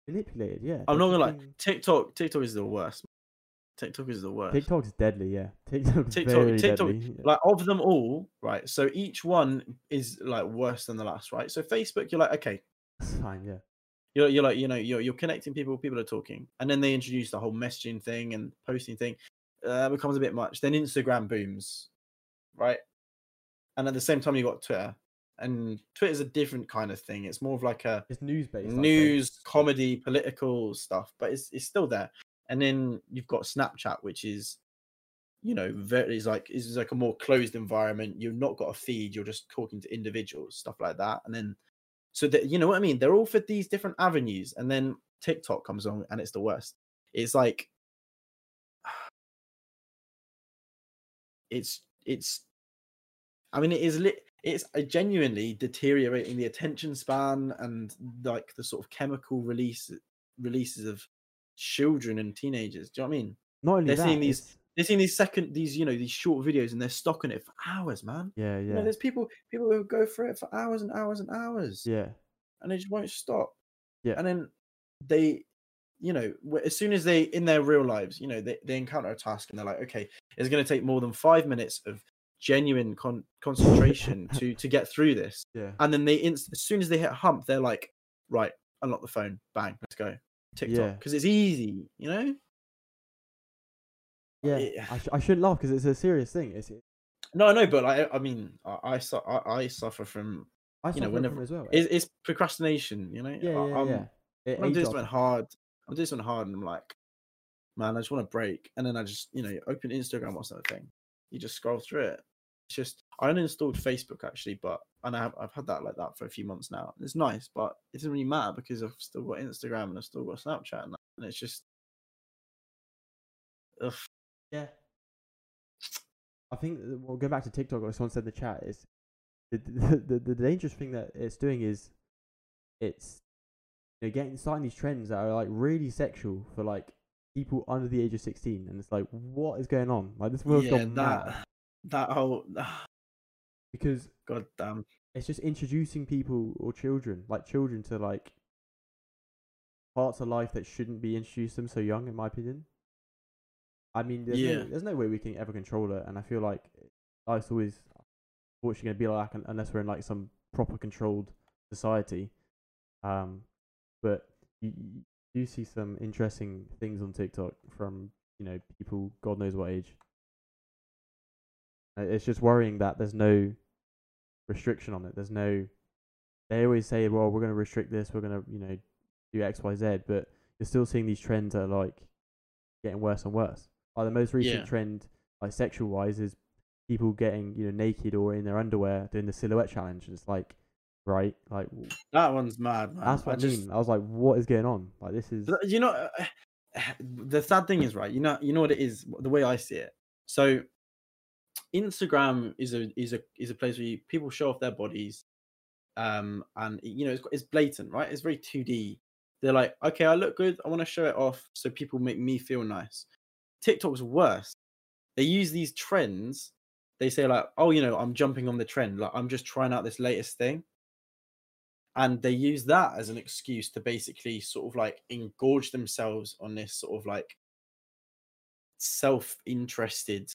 Speaker 1: manipulated. Yeah,
Speaker 2: i'm not gonna
Speaker 1: just
Speaker 2: lie tiktok tiktok is the worst tiktok is the worst
Speaker 1: TikTok's deadly. Yeah, TikTok's [LAUGHS]
Speaker 2: TikTok- TikTok,
Speaker 1: deadly.
Speaker 2: like of them all, right? So each one is like worse than the last, right? So Facebook, you're like, okay,
Speaker 1: fine. Yeah,
Speaker 2: you're you're like, you know, you're you're connecting people, people are talking, and then they introduce the whole messaging thing and posting thing, uh, becomes a bit much. Then Instagram booms, right? And at the same time, you got Twitter, and Twitter's a different kind of thing. It's more of like a
Speaker 1: it's news based.
Speaker 2: news, comedy, political stuff, but it's it's still there. And then you've got Snapchat, which is, you know, very is like is like a more closed environment. You've not got a feed. You're just talking to individuals, stuff like that. And then, so that you know what I mean. They're all for these different avenues. And then TikTok comes on, and it's the worst. It's like, [SIGHS] it's it's. I mean, it is lit. It's uh, genuinely deteriorating the attention span and like the sort of chemical release releases of children and teenagers. Do you know what I mean?
Speaker 1: Not only
Speaker 2: they're
Speaker 1: that,
Speaker 2: seeing these- They're seeing these second, these you know, these short videos, and they're stocking it for hours, man.
Speaker 1: Yeah,
Speaker 2: You
Speaker 1: yeah,
Speaker 2: know, there's people, people who go for it for hours and hours and hours,
Speaker 1: yeah.
Speaker 2: and they just won't stop.
Speaker 1: Yeah.
Speaker 2: and then they, you know, as soon as they in their real lives, you know, they they encounter a task, and they're like, okay, it's going to take more than five minutes of genuine con- concentration to [LAUGHS] to get through this
Speaker 1: Yeah.
Speaker 2: and then they inst- as soon as they hit a hump they're like right unlock the phone bang let's go tiktok
Speaker 1: Yeah.
Speaker 2: because it's easy you know
Speaker 1: Yeah.
Speaker 2: it-
Speaker 1: I, sh- I shouldn't laugh because it's a serious thing. It's, it,
Speaker 2: no no but like, i mean i I, su- I I suffer from
Speaker 1: I
Speaker 2: You know, whenever-
Speaker 1: as well. Eh?
Speaker 2: it's, it's procrastination you know
Speaker 1: yeah, yeah,
Speaker 2: I'm,
Speaker 1: yeah. It
Speaker 2: i'm doing something hard i'm doing something hard and i'm like man i just want to break and then i just you know open instagram or something you just scroll through it it's just i uninstalled facebook actually but and I have, i've had that like that for a few months now it's nice but it doesn't really matter because i've still got instagram and i've still got snapchat and, and it's just ugh.
Speaker 1: Yeah. I think that- well, go back to TikTok. What someone said in the chat is the the, the the dangerous thing that it's doing is it's you know, getting starting these trends that are like really sexual for like people under the age of sixteen, and it's like what is going on? Like this world's
Speaker 2: yeah
Speaker 1: gone
Speaker 2: that
Speaker 1: mad
Speaker 2: that whole [SIGHS]
Speaker 1: because
Speaker 2: god damn
Speaker 1: it's just introducing people or children, like children, to like parts of life that shouldn't be introduced to them so young, in my opinion. I mean, there's,
Speaker 2: Yeah.
Speaker 1: no, there's no way we can ever control it, and I feel like life's always unfortunately going to be like unless we're in like some proper controlled society. Um, but you, you do see some interesting things on TikTok from you know people God knows what age. It's just worrying that there's no restriction on it. There's no. They always say, "Well, we're going to restrict this. We're going to, you know, do X, Y, Z," but you're still seeing these trends that are like getting worse and worse. Like the most recent
Speaker 2: Yeah.
Speaker 1: trend, like sexual wise, is people getting you know naked or in their underwear doing the silhouette challenge. And it's like, right, like
Speaker 2: That one's mad, man.
Speaker 1: that's what I,
Speaker 2: just-
Speaker 1: mean. I was like, what is going on? Like this is
Speaker 2: You know, [SIGHS] the sad thing is, right? You know, you know what it is. The way I see it. So, Instagram is a is a is a place where you, people show off their bodies, um, and you know it's it's blatant, right? It's very two D. They're like, okay, I look good. I want to show it off so people make me feel nice. TikTok's worse. They use these trends. They say like, oh, you know, I'm jumping on the trend. Like I'm just trying out this latest thing and they use that as an excuse to basically sort of like engorge themselves on this sort of like self-interested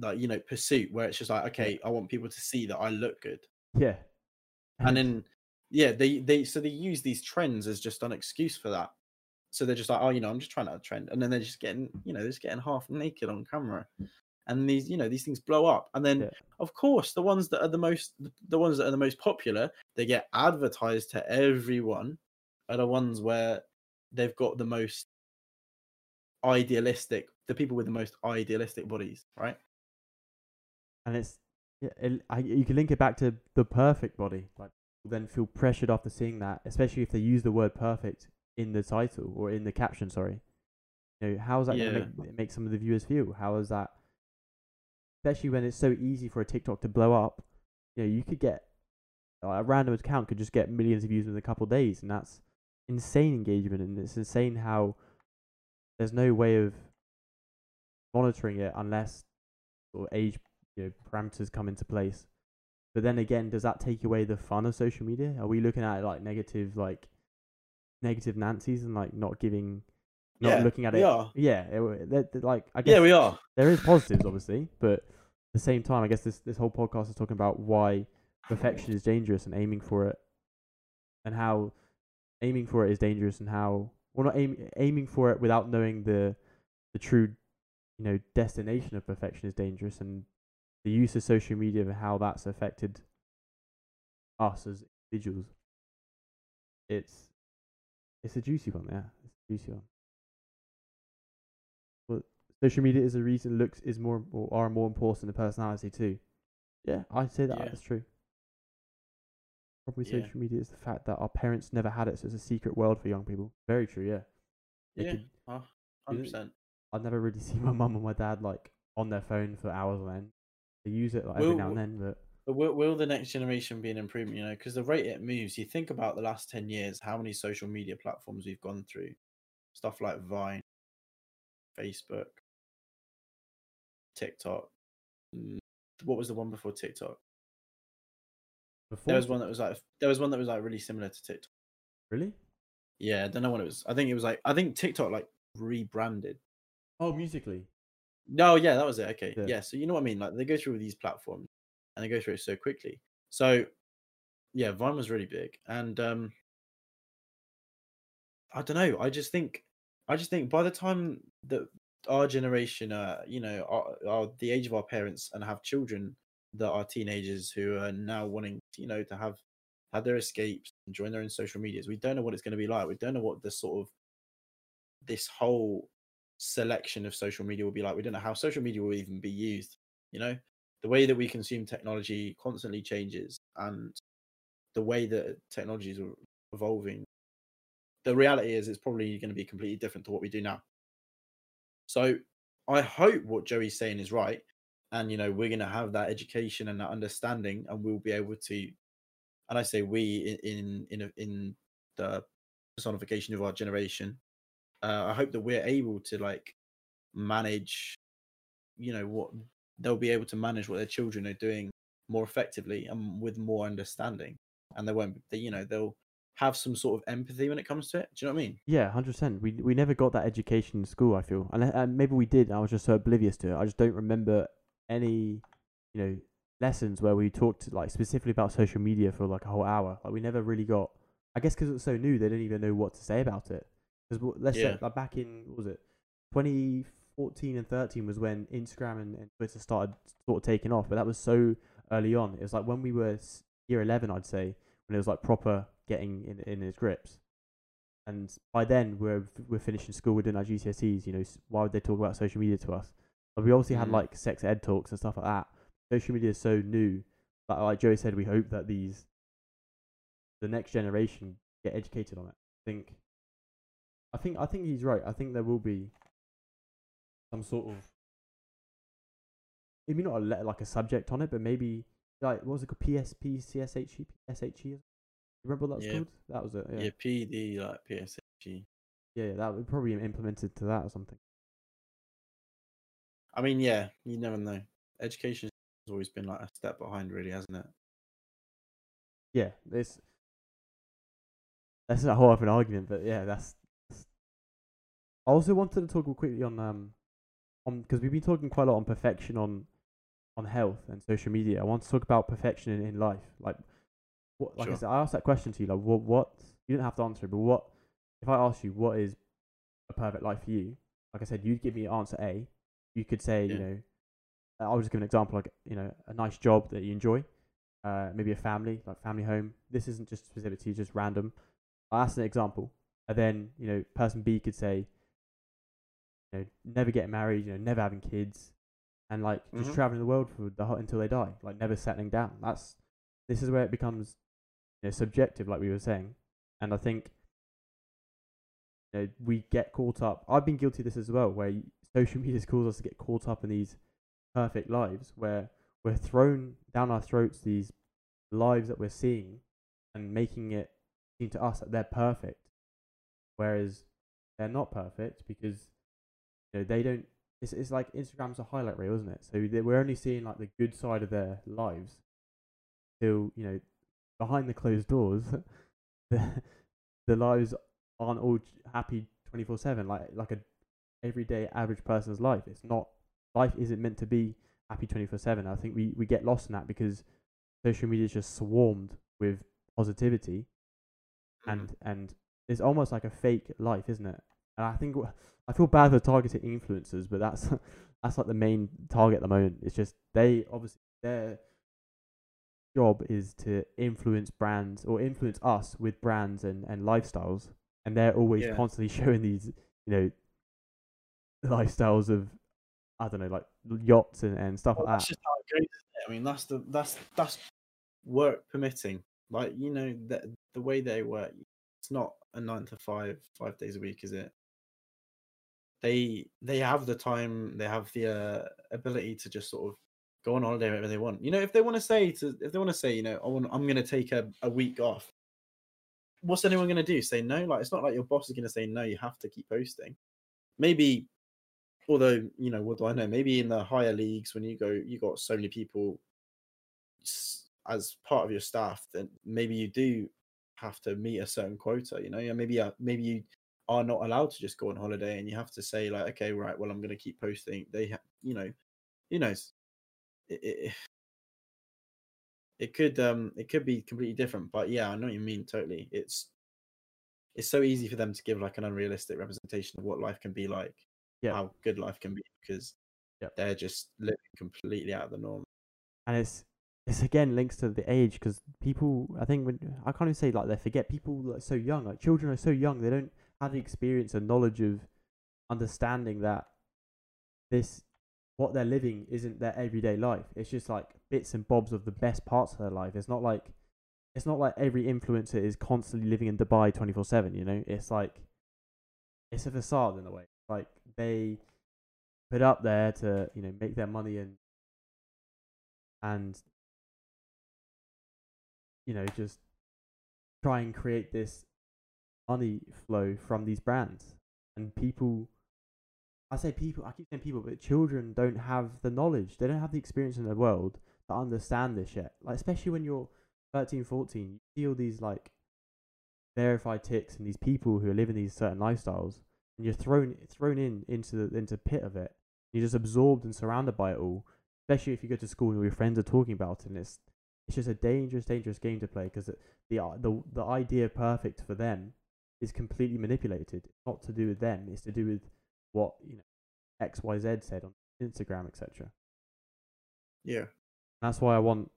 Speaker 2: like you know pursuit where it's just like okay i want people to see that i look good
Speaker 1: yeah.
Speaker 2: and then yeah they they so they use these trends as just an excuse for that so they're just like oh you know i'm just trying out a trend and then they're just getting you know they're just getting half naked on camera and these you know these things blow up and then
Speaker 1: Yeah.
Speaker 2: of course the ones that are the most the ones that are the most popular they get advertised to everyone are the ones where they've got the most idealistic the people with the most idealistic bodies right
Speaker 1: and it's yeah, it, I, you can link it back to the perfect body. Like then feel pressured after seeing that, especially if they use the word perfect in the title or in the caption. Sorry, you know how is that
Speaker 2: Yeah.
Speaker 1: going to make make some of the viewers feel? How is that, especially when it's so easy for a TikTok to blow up? You know, you could get like, a random account could just get millions of views in a couple of days, and that's insane engagement, and it's insane how there's no way of monitoring it unless of age you know, parameters come into place. But then again, does that take away the fun of social media? Are we looking at it like negative, like negative Nancy's, and like not giving, not
Speaker 2: Yeah,
Speaker 1: looking at
Speaker 2: we
Speaker 1: it?
Speaker 2: are.
Speaker 1: Yeah, it, w- that- that, like I guess
Speaker 2: yeah we are
Speaker 1: there is positives, obviously, but at the same time, I guess this this whole podcast is talking about why perfection is dangerous and aiming for it, and how aiming for it is dangerous, and how well not aim, aiming for it without knowing the the true, you know, destination of perfection is dangerous, and the use of social media and how that's affected us as individuals. It's it's a juicy one, yeah. It's a juicy one. But social media is a reason looks is more or are more important than personality too. Yeah, I'd say that
Speaker 2: Yeah.
Speaker 1: that's true. Probably
Speaker 2: Yeah.
Speaker 1: social media is the fact that our parents never had it, so it's a secret world for young people. Very true, yeah. They
Speaker 2: yeah uh, 100%
Speaker 1: I'd never really [LAUGHS] see my mum or my dad like on their phone for hours on end. They use it like every
Speaker 2: Will-
Speaker 1: now and then, but
Speaker 2: But will, will the next generation be an improvement? You know, because the rate it moves, you think about the last 10 years, how many social media platforms we've gone through. Stuff like Vine, Facebook, TikTok. mm, What was the one before TikTok?
Speaker 1: before
Speaker 2: There was one that was like there was one that was like really similar to TikTok.
Speaker 1: really.
Speaker 2: Yeah, I don't know what it was. I think it was like I think TikTok like rebranded.
Speaker 1: Oh, Musical.ly.
Speaker 2: No, yeah, that was it. Okay.
Speaker 1: Yeah.
Speaker 2: Yeah. so you know what I mean? Like they go through these platforms and they go through it so quickly. So yeah, Vine was really big. And um I don't know. I just think I just think by the time that our generation uh, you know, are, are the age of our parents and have children that are teenagers who are now wanting, you know, to have had their escapes and join their own social medias. We don't know what it's going to be like. We don't know what the sort of this whole selection of social media will be like. We don't know how social media will even be used. You know, the way that we consume technology constantly changes, and the way that technology is evolving. The reality is, it's probably going to be completely different to what we do now. So, I hope what Joey's saying is right, and you know, we're going to have that education and that understanding, and we'll be able to. And I say we in in in, the personification of our generation uh, I hope that we're able to like manage, you know, what they'll be able to manage what their children are doing more effectively and with more understanding, and they won't, they, you know, they'll have some sort of empathy when it comes to it. Do you know what I mean?
Speaker 1: Yeah, hundred percent. We we never got that education in school. I feel, and, and maybe we did. I was just so oblivious to it. I just don't remember any, you know, lessons where we talked like specifically about social media for like a whole hour. Like we never really got I guess because it's so new, they didn't even know what to say about it. Because let's
Speaker 2: Yeah.
Speaker 1: say like back in what was it 2014 and 13 was when Instagram and, and Twitter started sort of taking off, but that was so early on. It was like when we were year 11, I'd say, when it was like proper getting in in its grips. And by then we're we're finishing school, we're doing our GCSEs. You know, why would they talk about social media to us? But we obviously had
Speaker 2: Mm.
Speaker 1: like sex ed talks and stuff like that. Social media is so new. But like Joey said, we hope that these the next generation get educated on it. I think I think I think he's right. I think there will be some sort of maybe not a le- like a subject on it, but maybe like what was it called? PSP, CSHE, SHE. Remember what that's
Speaker 2: Yeah.
Speaker 1: called? That was it. Yeah.
Speaker 2: Yeah, PD like PSHE.
Speaker 1: yeah, yeah, that would probably be implemented to that or something.
Speaker 2: I mean, yeah, you never know. Education has always been like a step behind, really, hasn't it?
Speaker 1: Yeah, this that's a whole other argument, but yeah, that's. that's- I also wanted to talk quickly on um, on because we've been talking quite a lot on perfection on, on health and social media. I want to talk about perfection in, in life, like, what like I said, I asked that question to you, like, what what you didn't have to answer it, but what if I asked you what is a perfect life for you? Like I said, you'd give me answer A. You could say, you know, I'll just give an example, like you know, a nice job that you enjoy, uh, maybe a family, like family home. This isn't just specific to you, just random. I'll ask an example, and then you know, person B could say, you know, never getting married, you know, never having kids, and like just
Speaker 2: Mhm.
Speaker 1: traveling the world for the whole, until they die, like never settling down. That's this is where it becomes, you know, subjective, like we were saying, and I think. You know, we get caught up. I've been guilty of this as well, where social media causes us to get caught up in these perfect lives, where we're thrown down our throats these lives that we're seeing and making it seem to us that they're perfect, whereas they're not perfect because you know they don't. It's it's like Instagram's a highlight reel, isn't it? So they- we're only seeing like the good side of their lives. Till you know, behind the closed doors, [LAUGHS] the the lives aren't all happy twenty four seven. Like like a everyday average person's life. It's not life isn't meant to be happy 24 7 i think we, we get lost in that because social media is just swarmed with positivity
Speaker 2: Mm.
Speaker 1: and and it's almost like a fake life isn't it and i think i feel bad for targeting influencers but that's [LAUGHS] that's like the main target at the moment it's just they obviously their job is to influence brands or influence us with brands and and lifestyles and they're always
Speaker 2: Yeah.
Speaker 1: constantly [LAUGHS] showing these you know lifestyles of I don't know, like yachts and, and stuff
Speaker 2: Well,
Speaker 1: like that.
Speaker 2: just how it goes. I mean, that's the that's that's work permitting. Like you know, the the way they work, it's not a nine to five, five days a week, is it? They they have the time, they have the uh, ability to just sort of go on holiday whenever they want. You know, if they want to say to if they want to say, you know, I want, I'm going to take a, a week off. What's anyone going to do? Say no? Like it's not like your boss is going to say no. You have to keep posting. Maybe although you know what do i know maybe in the higher leagues when you go you got so many people as part of your staff then maybe you do have to meet a certain quota you know yeah maybe uh, maybe you are not allowed to just go on holiday and you have to say like okay right well i'm going to keep posting they ha- you know who knows it, it, it could um it could be completely different but yeah i know what you mean totally it's it's so easy for them to give like an unrealistic representation of what life can be like
Speaker 1: Yeah.
Speaker 2: how good life can be because
Speaker 1: Yep.
Speaker 2: they're just living completely out of the norm.
Speaker 1: And it's it's again links to the age because people I think when I can't even say like they forget people like so young like children are so young they don't the experience and knowledge of understanding that this what they're living isn't their everyday life. It's just like bits and bobs of the best parts of their life. It's not like it's not like every influencer is constantly living in Dubai twenty four seven. You know, it's like it's a facade in a way. Like they put up there to you know make their money and and you know just try and create this money flow from these brands. And people I say people I keep saying people but children don't have the knowledge. They don't have the experience in the world to understand this yet. Like especially when you're 13 14 you see all these like verified ticks and these people who are living these certain lifestyles and you're thrown thrown in into the into pit of it. You're just absorbed and surrounded by it all especially if you go to school and all your friends are talking about it and it's it's just a dangerous, dangerous game to play because the the the idea perfect for them is completely manipulated. It's not to do with them. It's to do with what you know X Y Z said on Instagram, etc.
Speaker 2: Yeah.
Speaker 1: That's why I want,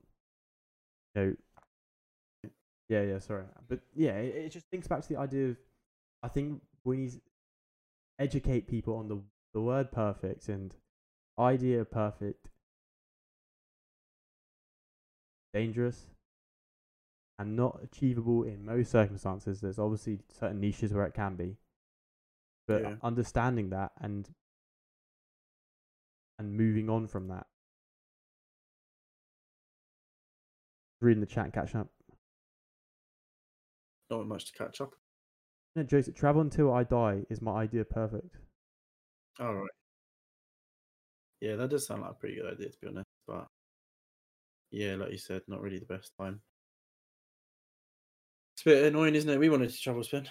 Speaker 1: you know, yeah, yeah, sorry, but yeah, it, it just thinks back to the idea of, I think we need to educate people on the the word perfect and idea perfect, dangerous, and not achievable in most circumstances. There's obviously certain niches where it can be, but
Speaker 2: Yeah.
Speaker 1: understanding that and and moving on from that. Reading the chat, and catching up.
Speaker 2: Not much to catch up.
Speaker 1: No, Joseph, travel until I die is my idea perfect.
Speaker 2: All right. Yeah, that does sound like a pretty good idea to be honest. But yeah, like you said, not really the best time. A bit annoying, isn't it? We wanted to travel spin.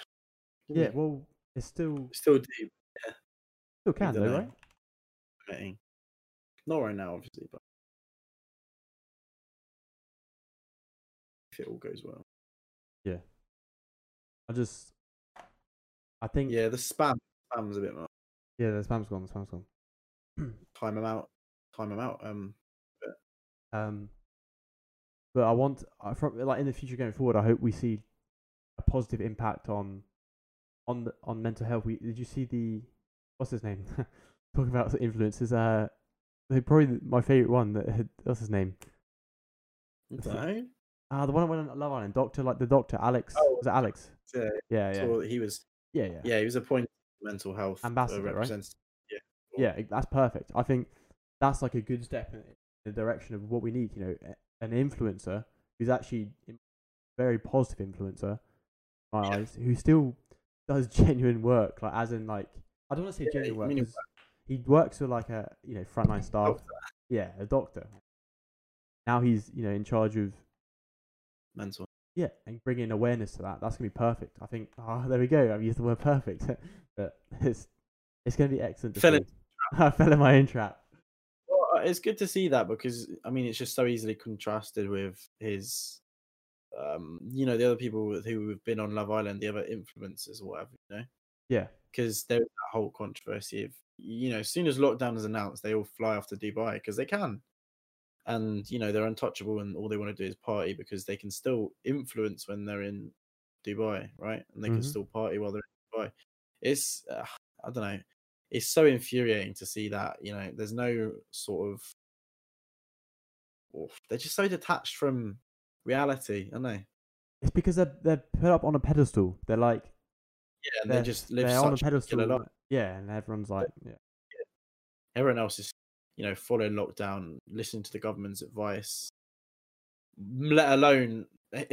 Speaker 1: Yeah, well, it's still
Speaker 2: still do.
Speaker 1: still can though, right?
Speaker 2: Not right now, obviously, but if it all goes well.
Speaker 1: Yeah, I just, I think, yeah,
Speaker 2: Yeah, the spam spam's a bit much.
Speaker 1: Yeah, the spam's gone. The spam's gone. [CLEARS THROAT]
Speaker 2: Time them out. Time them out. Um,
Speaker 1: um, but I want, I, from like in the future going forward, I hope we see a positive impact on, on the, on mental health. We did you see the, what's his name? [LAUGHS] Talking about influencers. Uh, they probably my favorite one. That had, what's his name? It's the-
Speaker 2: no,
Speaker 1: Ah, the one that went on Love Island. Doctor, like the doctor, Alex.
Speaker 2: Oh,
Speaker 1: was it Alex?
Speaker 2: yeah,
Speaker 1: Yeah, yeah,
Speaker 2: he was.
Speaker 1: yeah, yeah.
Speaker 2: Yeah, he was appointed mental health uh,
Speaker 1: Ambassador, right?
Speaker 2: representative.
Speaker 1: yeah, that's perfect. I think that's like a good step in the direction of what we need. You know, an influencer who's actually a very positive influencer, in my
Speaker 2: Yeah.
Speaker 1: eyes, who still does [LAUGHS] genuine work. Like, as in, like, I don't want to say
Speaker 2: Yeah,
Speaker 1: genuine work.
Speaker 2: meaning
Speaker 1: 'cause he works with like a you know frontline [LAUGHS] staff.
Speaker 2: Doctor.
Speaker 1: Yeah, a doctor. Now he's you know in charge of
Speaker 2: Mental.
Speaker 1: yeah, and bringing awareness to that. That's gonna be perfect. I think. Oh, there we go. I've used the word perfect, [LAUGHS] but it's it's gonna be excellent. to
Speaker 2: Fell in-
Speaker 1: I fell in my own trap.
Speaker 2: Well, it's good to see that because I mean it's just so easily contrasted with his, um, you know, the other people who have been on Love Island, the other influencers or whatever, you know,
Speaker 1: Yeah,
Speaker 2: because there's that whole controversy of, you know, as soon as lockdown is announced, they all fly off to Dubai because they can, and you know they're untouchable and all they want to do is party because they can still influence when they're in Dubai, right? And they can
Speaker 1: Mhm.
Speaker 2: still party while they're in Dubai. It's uh, I don't know. It's so infuriating to see that you know there's no sort of oof, they're just so detached from reality, aren't they?
Speaker 1: it's because they're they're put up on a pedestal. They're like
Speaker 2: Yeah, and
Speaker 1: they're,
Speaker 2: they just live
Speaker 1: they're on a pedestal. Yeah, and everyone's like, yeah,
Speaker 2: Everyone else is, you know, following lockdown, listening to the government's advice, let alone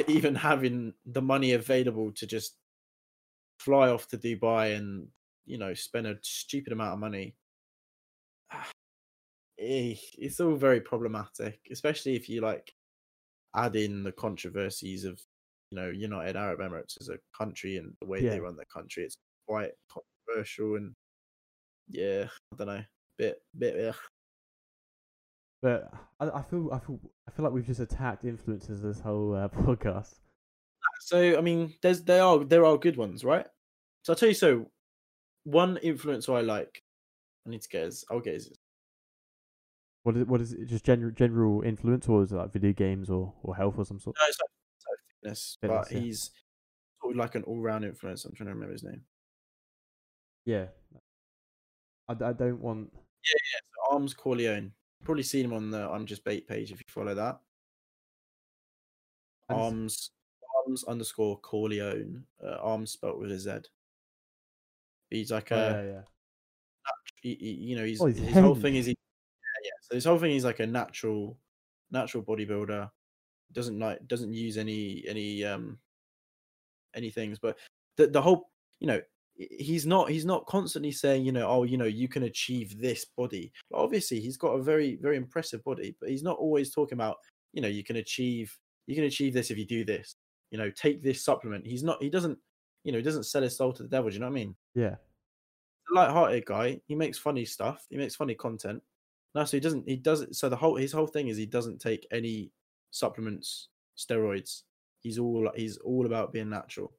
Speaker 2: even having the money available to just fly off to Dubai and you know spend a stupid amount of money. [SIGHS] Eh, It's all very problematic, especially if you like add in the controversies of you know United Arab Emirates as a country and the way
Speaker 1: Yeah.
Speaker 2: they run the country. It's quite controversial and yeah, I don't know, bit bit. Ugh.
Speaker 1: but I, I feel I feel I feel like we've just attacked influencers this whole uh, [LAUGHS] podcast.
Speaker 2: So I mean, there's there are there are good ones, right? So I'll tell you. So one influencer I like, I need to get his. I'll get his.
Speaker 1: What is it? What is it? Just general general influence, or is it like video games or, or health or some sort?
Speaker 2: No, it's like, it's like fitness,
Speaker 1: Fitness,
Speaker 2: but
Speaker 1: yeah.
Speaker 2: he's sort of like an all-round influence. I'm trying to remember his name.
Speaker 1: Yeah, I, d- I don't want. Yeah, yeah.
Speaker 2: So Armz Korleone. Probably seen him on the I'm Just Bait page if you follow that. Arms Arms underscore Korleone. Uh, arms spelt with a Z. He's like
Speaker 1: Oh,
Speaker 2: a
Speaker 1: yeah, yeah.
Speaker 2: he, he- you know, he's,
Speaker 1: Oh, he's
Speaker 2: his whole thing is he, yeah. So this whole thing is like a natural, natural bodybuilder. Doesn't like doesn't use any any um any things, but the the whole you know he's not he's not constantly saying you know oh you know you can achieve this body. Obviously, he's got a very very impressive body, but he's not always talking about you know you can achieve you can achieve this if you do this. You know, take this supplement. He's not. He doesn't. You know, he doesn't sell his soul to the devil. Do you know what I mean?
Speaker 1: Yeah,
Speaker 2: light-hearted guy. He makes funny stuff. He makes funny content. No, so he doesn't. He doesn't. So the whole his whole thing is he doesn't take any supplements, steroids. He's all he's all about being natural.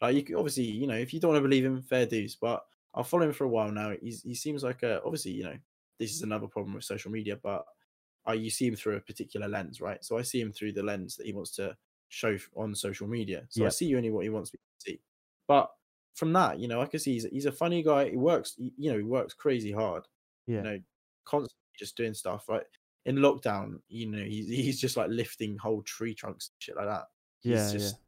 Speaker 2: Like you can, obviously, you know, if you don't want to believe him, fair dues. But I'll follow him for a while now. He's he seems like a obviously, you know, this is another problem with social media, but I you see him through a particular lens, right? So I see him through the lens that he wants to show on social media. So I see only what he wants me to see. But from that, you know, I can see he's, he's a funny guy. He works, you know, he works crazy hard.
Speaker 1: Yeah.
Speaker 2: You know, constantly just doing stuff. Right in lockdown, you know, he's [LAUGHS] he's just like lifting whole tree trunks, and shit like that. He's
Speaker 1: Yeah,
Speaker 2: just
Speaker 1: yeah.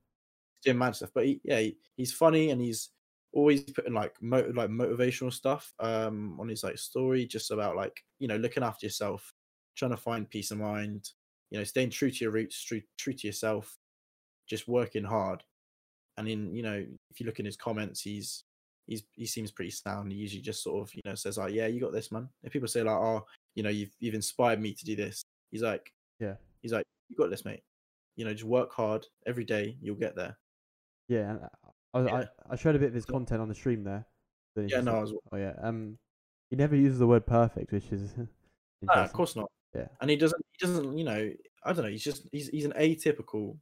Speaker 2: doing mad stuff. But he, yeah, he, he's funny and he's always putting like mo- like motivational stuff um on his like story, just about like you know looking after yourself, trying to find peace of mind, you know, staying true to your roots, true true to yourself, just working hard. And in you know, if you look in his comments, he's he's he seems pretty sound. He usually just sort of you know says like, yeah, you got this, man. If people say like, oh, you know, you've you've inspired me to do this, he's like,
Speaker 1: Yeah.
Speaker 2: he's like, you got this, mate. You know, just work hard every day, you'll get there.
Speaker 1: Yeah, and I, I,
Speaker 2: Yeah.
Speaker 1: I I showed a bit of his content on the stream there. Don't know if
Speaker 2: Yeah, no, I was
Speaker 1: Oh yeah. Um, he never uses the word perfect, which is [LAUGHS]
Speaker 2: No, of course not.
Speaker 1: Yeah.
Speaker 2: And he doesn't. He doesn't. You know, I don't know. He's just. He's he's an atypical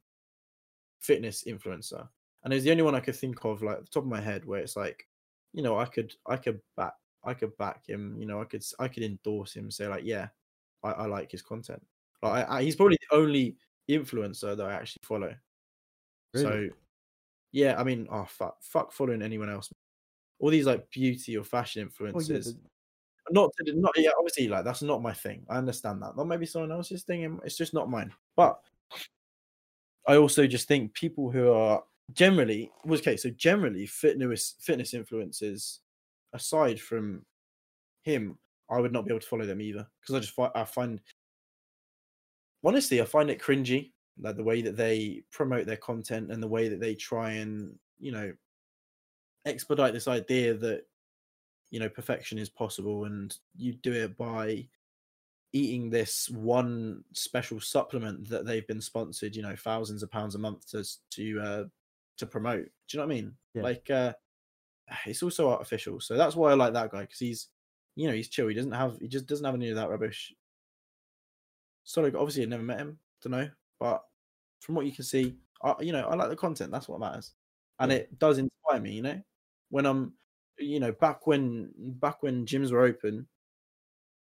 Speaker 2: fitness influencer, and he's the only one I could think of, like at the top of my head, where it's like, you know, I could I could back I could back him. You know, I could I could endorse him. Say like, yeah, I, I like his content. Like, I, I, he's probably the only influencer that I actually follow.
Speaker 1: Really?
Speaker 2: So, yeah, I mean, oh fuck, fuck following anyone else. All these like beauty or fashion influencers
Speaker 1: yeah, but-
Speaker 2: not to, not yeah obviously like that's not my thing i understand that not maybe someone else's thing it's just not mine but i also just think people who are generally was okay so generally fitness fitness influencers aside from him i would not be able to follow them either because i just find i find honestly i find it cringy like the way that they promote their content and the way that they try and you know expedite this idea that you know perfection is possible and you do it by eating this one special supplement that they've been sponsored you know thousands of pounds a month to to uh to promote do you know what i mean
Speaker 1: Yeah.
Speaker 2: like uh it's also artificial so that's why i like that guy because he's you know he's chill he doesn't have he just doesn't have any of that rubbish. Sorry obviously i never met him don't know but from what you can see I, you know i like the content that's what matters and
Speaker 1: Yeah.
Speaker 2: it does inspire me you know? When i'm you know back when back when gyms were open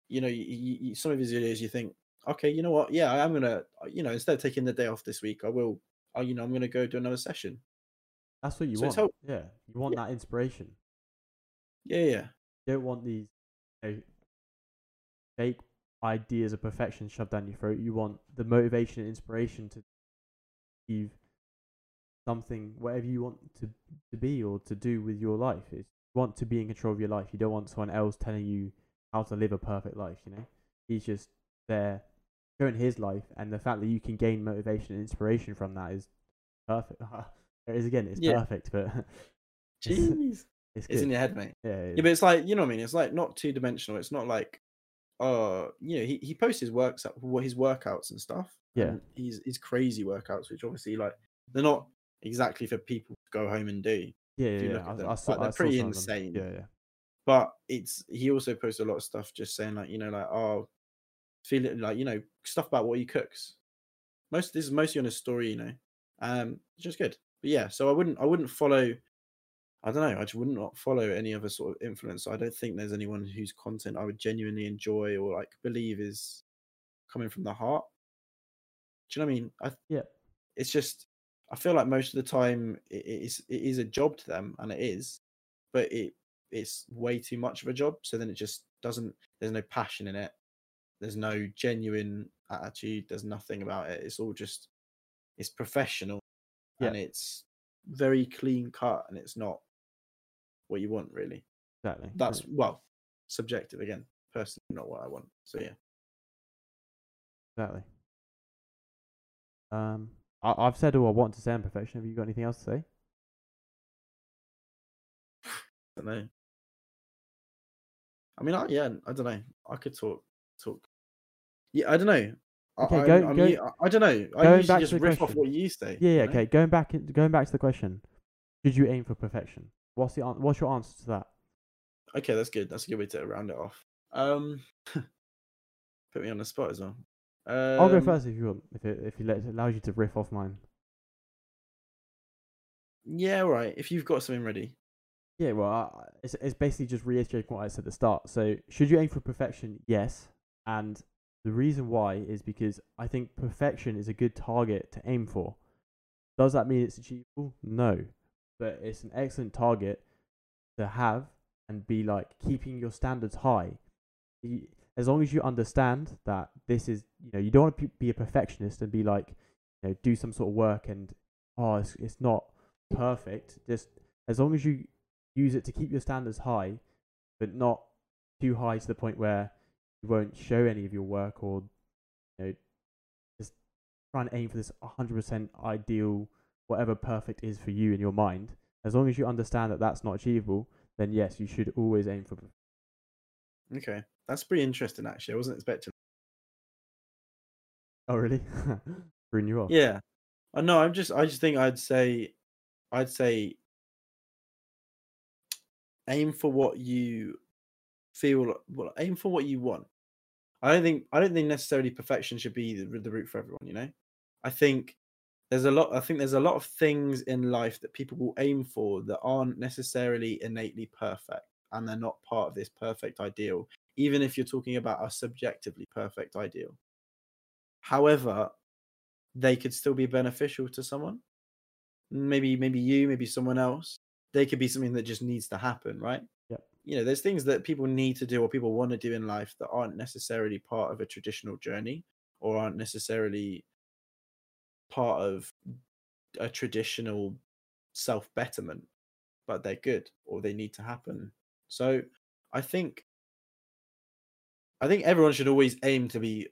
Speaker 2: you know you, you, some of his videos you think okay you know what? Yeah i am gonna you know instead of taking the day off this week i will uh, you know i'm gonna go do another session
Speaker 1: That's what you
Speaker 2: So
Speaker 1: want. Yeah, you want that inspiration.
Speaker 2: yeah yeah
Speaker 1: You don't want these you know, fake ideas of perfection shoved down your throat. You want the motivation and inspiration to achieve something, whatever you want to to be or to do with your life. It's, you want to be in control of your life. You don't want someone else telling you how to live a perfect life. You know, he's just there showing his life, and the fact that you can gain motivation and inspiration from that is perfect. [LAUGHS] it is again, it's
Speaker 2: Yeah.
Speaker 1: perfect, but [LAUGHS]
Speaker 2: jeez
Speaker 1: it's
Speaker 2: it's in your head mate
Speaker 1: Yeah,
Speaker 2: yeah but it's like you know what i mean it's like not two dimensional it's not like uh you know he, he posts his works what his workouts and stuff
Speaker 1: Yeah.
Speaker 2: and he's his crazy workouts which obviously like they're not exactly for people to go home and do
Speaker 1: yeah, yeah. yeah. I, I saw,
Speaker 2: like, they're
Speaker 1: I
Speaker 2: pretty
Speaker 1: some of them.
Speaker 2: insane.
Speaker 1: Yeah, yeah.
Speaker 2: but it's he also posts a lot of stuff just saying like you know like oh feeling like you know stuff about what he cooks most this is mostly on his story you know um is good but yeah so i wouldn't i wouldn't follow i don't know i just would not follow any other sort of influencer. I don't think there's anyone whose content i would genuinely enjoy or like believe is coming from the heart. Do you know what i mean? I
Speaker 1: Yeah.
Speaker 2: it's just i feel like most of the time it it is it is a job to them and it is but it it's way too much of a job so then it just doesn't there's no passion in it. There's no genuine attitude there's nothing about it. It's all just it's professional
Speaker 1: Yeah.
Speaker 2: and it's very clean cut and it's not what you want really
Speaker 1: Exactly.
Speaker 2: that's well subjective again personally not what i want so yeah
Speaker 1: exactly. Um, I, I've said all I want to say on perfection. Have you got anything else to say? [SIGHS]
Speaker 2: I don't know. I mean, I, yeah, I don't know. I could talk, talk. Yeah, I don't know.
Speaker 1: Okay,
Speaker 2: I,
Speaker 1: go-
Speaker 2: I,
Speaker 1: go-
Speaker 2: I, don't know. I
Speaker 1: going back to the
Speaker 2: riff off
Speaker 1: question.
Speaker 2: what you say.
Speaker 1: Yeah,
Speaker 2: you
Speaker 1: yeah.
Speaker 2: know?
Speaker 1: Okay, going back going back to the question. Did you aim for perfection? What's the what's your answer to that?
Speaker 2: Okay, that's good. That's a good way to round it off. Um, [LAUGHS] put me on the spot as well.
Speaker 1: I'll go
Speaker 2: Um,
Speaker 1: first if you want. If it if you let it allows you to riff off mine.
Speaker 2: Yeah, right. If you've got something ready.
Speaker 1: Yeah, well, it's it's basically just reiterating what I said at the start. So, should you aim for perfection? Yes, and the reason why is because I think perfection is a good target to aim for. Does that mean it's achievable? No, but it's an excellent target to have and be like keeping your standards high. As long as you understand that this is, you know, you don't want to be a perfectionist and be like, you know, do some sort of work and oh, it's it's not perfect. Just as long as you use it to keep your standards high, but not too high to the point where you won't show any of your work or you know just try and aim for this 100% ideal whatever perfect is for you in your mind as long as you understand that that's not achievable then yes you should always aim for
Speaker 2: Okay, that's pretty interesting. Actually, I wasn't expecting.
Speaker 1: oh really [LAUGHS] bring you off
Speaker 2: Yeah, uh, I know. I'm just. I just think I'd say, I'd say, aim for what you feel. Well, aim for what you want. I don't think. I don't think necessarily perfection should be the, the route for everyone. You know, I think there's a lot. I think there's a lot of things in life that people will aim for that aren't necessarily innately perfect, and they're not part of this perfect ideal. Even if you're talking about a subjectively perfect ideal. However, they could still be beneficial to someone. Maybe, maybe you, maybe someone else. They could be something that just needs to happen, right? You know, there's things that people need to do or people want to do in life that aren't necessarily part of a traditional journey or aren't necessarily part of a traditional self betterment, but they're good or they need to happen. So I think I think everyone should always aim to be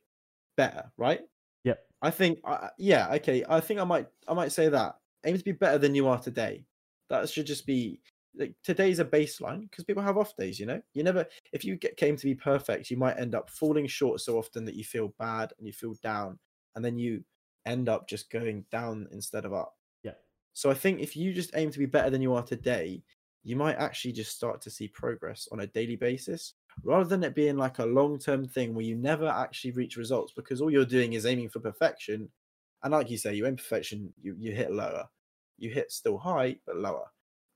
Speaker 2: better, right?
Speaker 1: Yep.
Speaker 2: I think, uh, yeah, okay. I think I might, I might say that aim to be better than you are today. That should just be like today's a baseline because people have off days. You know, you never. If you get came to be perfect, you might end up falling short so often that you feel bad and you feel down, and then you end up just going down instead of up.
Speaker 1: Yeah.
Speaker 2: So I think if you just aim to be better than you are today, you might actually just start to see progress on a daily basis rather than it being like a long term thing where you never actually reach results because all you're doing is aiming for perfection. And like you say, you aim perfection, you, you hit lower. You hit still high, but lower.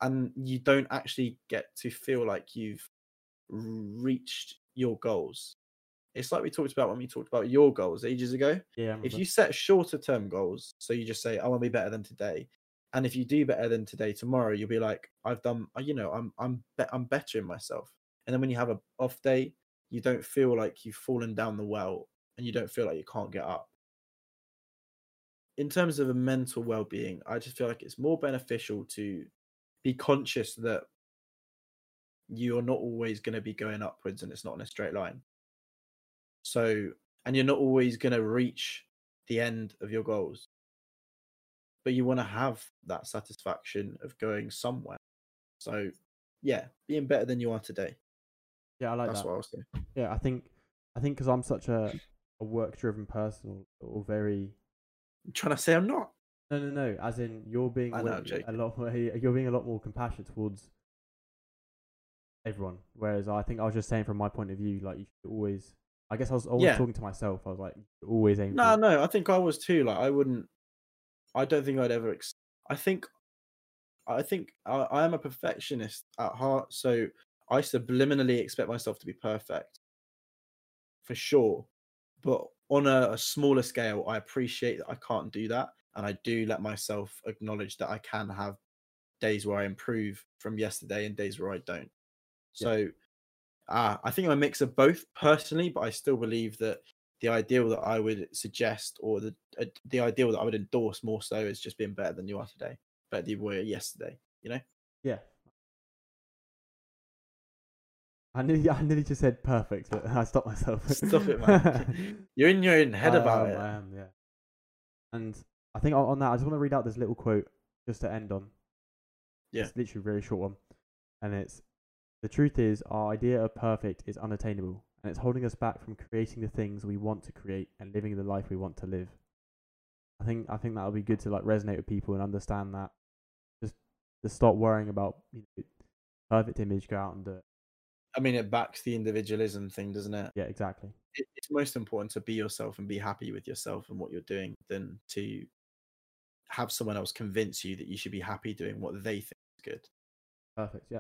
Speaker 2: And you don't actually get to feel like you've reached your goals. It's like we talked about when we talked about your goals ages ago.
Speaker 1: yeah
Speaker 2: If you set shorter term goals, so you just say, I want to be better than today. And if you do better than today, tomorrow you'll be like, I've done, uh, you know, I'm I'm be- I'm bettering myself. And then when you have a off day, you don't feel like you've fallen down the well, and you don't feel like you can't get up. In terms of a mental well-being, I just feel like it's more beneficial to be conscious that you're not always going to be going upwards, and it's not in a straight line. So, and you're not always going to reach the end of your goals but you want to have that satisfaction of going somewhere. So, yeah, being better than you are today.
Speaker 1: yeah i like
Speaker 2: That's
Speaker 1: that
Speaker 2: what I was saying.
Speaker 1: yeah i think i think because i'm such a, a work driven person or, or very
Speaker 2: I'm trying to say I'm not.
Speaker 1: No, no, no. As in, you're being
Speaker 2: I know,
Speaker 1: a lot more. [LAUGHS] You're being a lot more compassionate towards everyone. Whereas I think I was just saying from my point of view, like you should always. I guess I was always
Speaker 2: Yeah.
Speaker 1: talking to myself. I was like, always aim.
Speaker 2: No,
Speaker 1: for,
Speaker 2: no, I think I was too. Like, I wouldn't. I don't think I'd ever. Ex- I think. I think I, I am a perfectionist at heart, so I subliminally expect myself to be perfect, for sure. But on a, a smaller scale, I appreciate that I can't do that, and I do let myself acknowledge that I can have days where I improve from yesterday and days where I don't. So, uh, I think I'm a mix of both personally, but I still believe that the ideal that I would suggest, or the uh, the ideal that I would endorse more so, is just being better than you are today, better than you were yesterday. You know?
Speaker 1: Yeah. I nearly, [LAUGHS] I nearly just said perfect, but [LAUGHS] I stopped myself.
Speaker 2: Stop it, man. [LAUGHS] You're in your own head
Speaker 1: I
Speaker 2: about
Speaker 1: am,
Speaker 2: it.
Speaker 1: I am, yeah. And I think on- on that, I just want to read out this little quote just to end on.
Speaker 2: Yeah.
Speaker 1: It's literally a very short one. And it's The truth is, our idea of perfect is unattainable, and it's holding us back from creating the things we want to create and living the life we want to live. I think I think that'll be good to like resonate with people and understand that. Just to stop worrying about you know, perfect image, go out and do it.
Speaker 2: I mean, it backs the individualism thing, doesn't it?
Speaker 1: Yeah, exactly.
Speaker 2: it? It's most important to be yourself and be happy with yourself and what you're doing than to have someone else convince you that you should be happy doing what they think is good.
Speaker 1: Perfect. Yeah.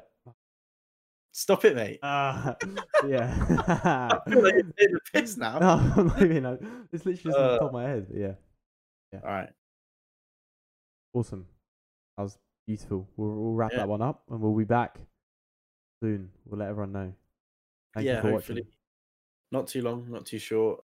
Speaker 2: Stop it, mate.
Speaker 1: Uh, [LAUGHS] yeah.
Speaker 2: I feel like you're taking the piss [LAUGHS] now.
Speaker 1: no, [LAUGHS] I'm not It's literally just on the
Speaker 2: Uh.
Speaker 1: top of my head. But yeah,
Speaker 2: All right.
Speaker 1: awesome. That was beautiful. We'll, we'll wrap
Speaker 2: Yeah.
Speaker 1: that one up, and we'll be back soon. We'll let everyone know. Thank
Speaker 2: yeah,
Speaker 1: you for
Speaker 2: hopefully.
Speaker 1: watching.
Speaker 2: Not too long, not too short.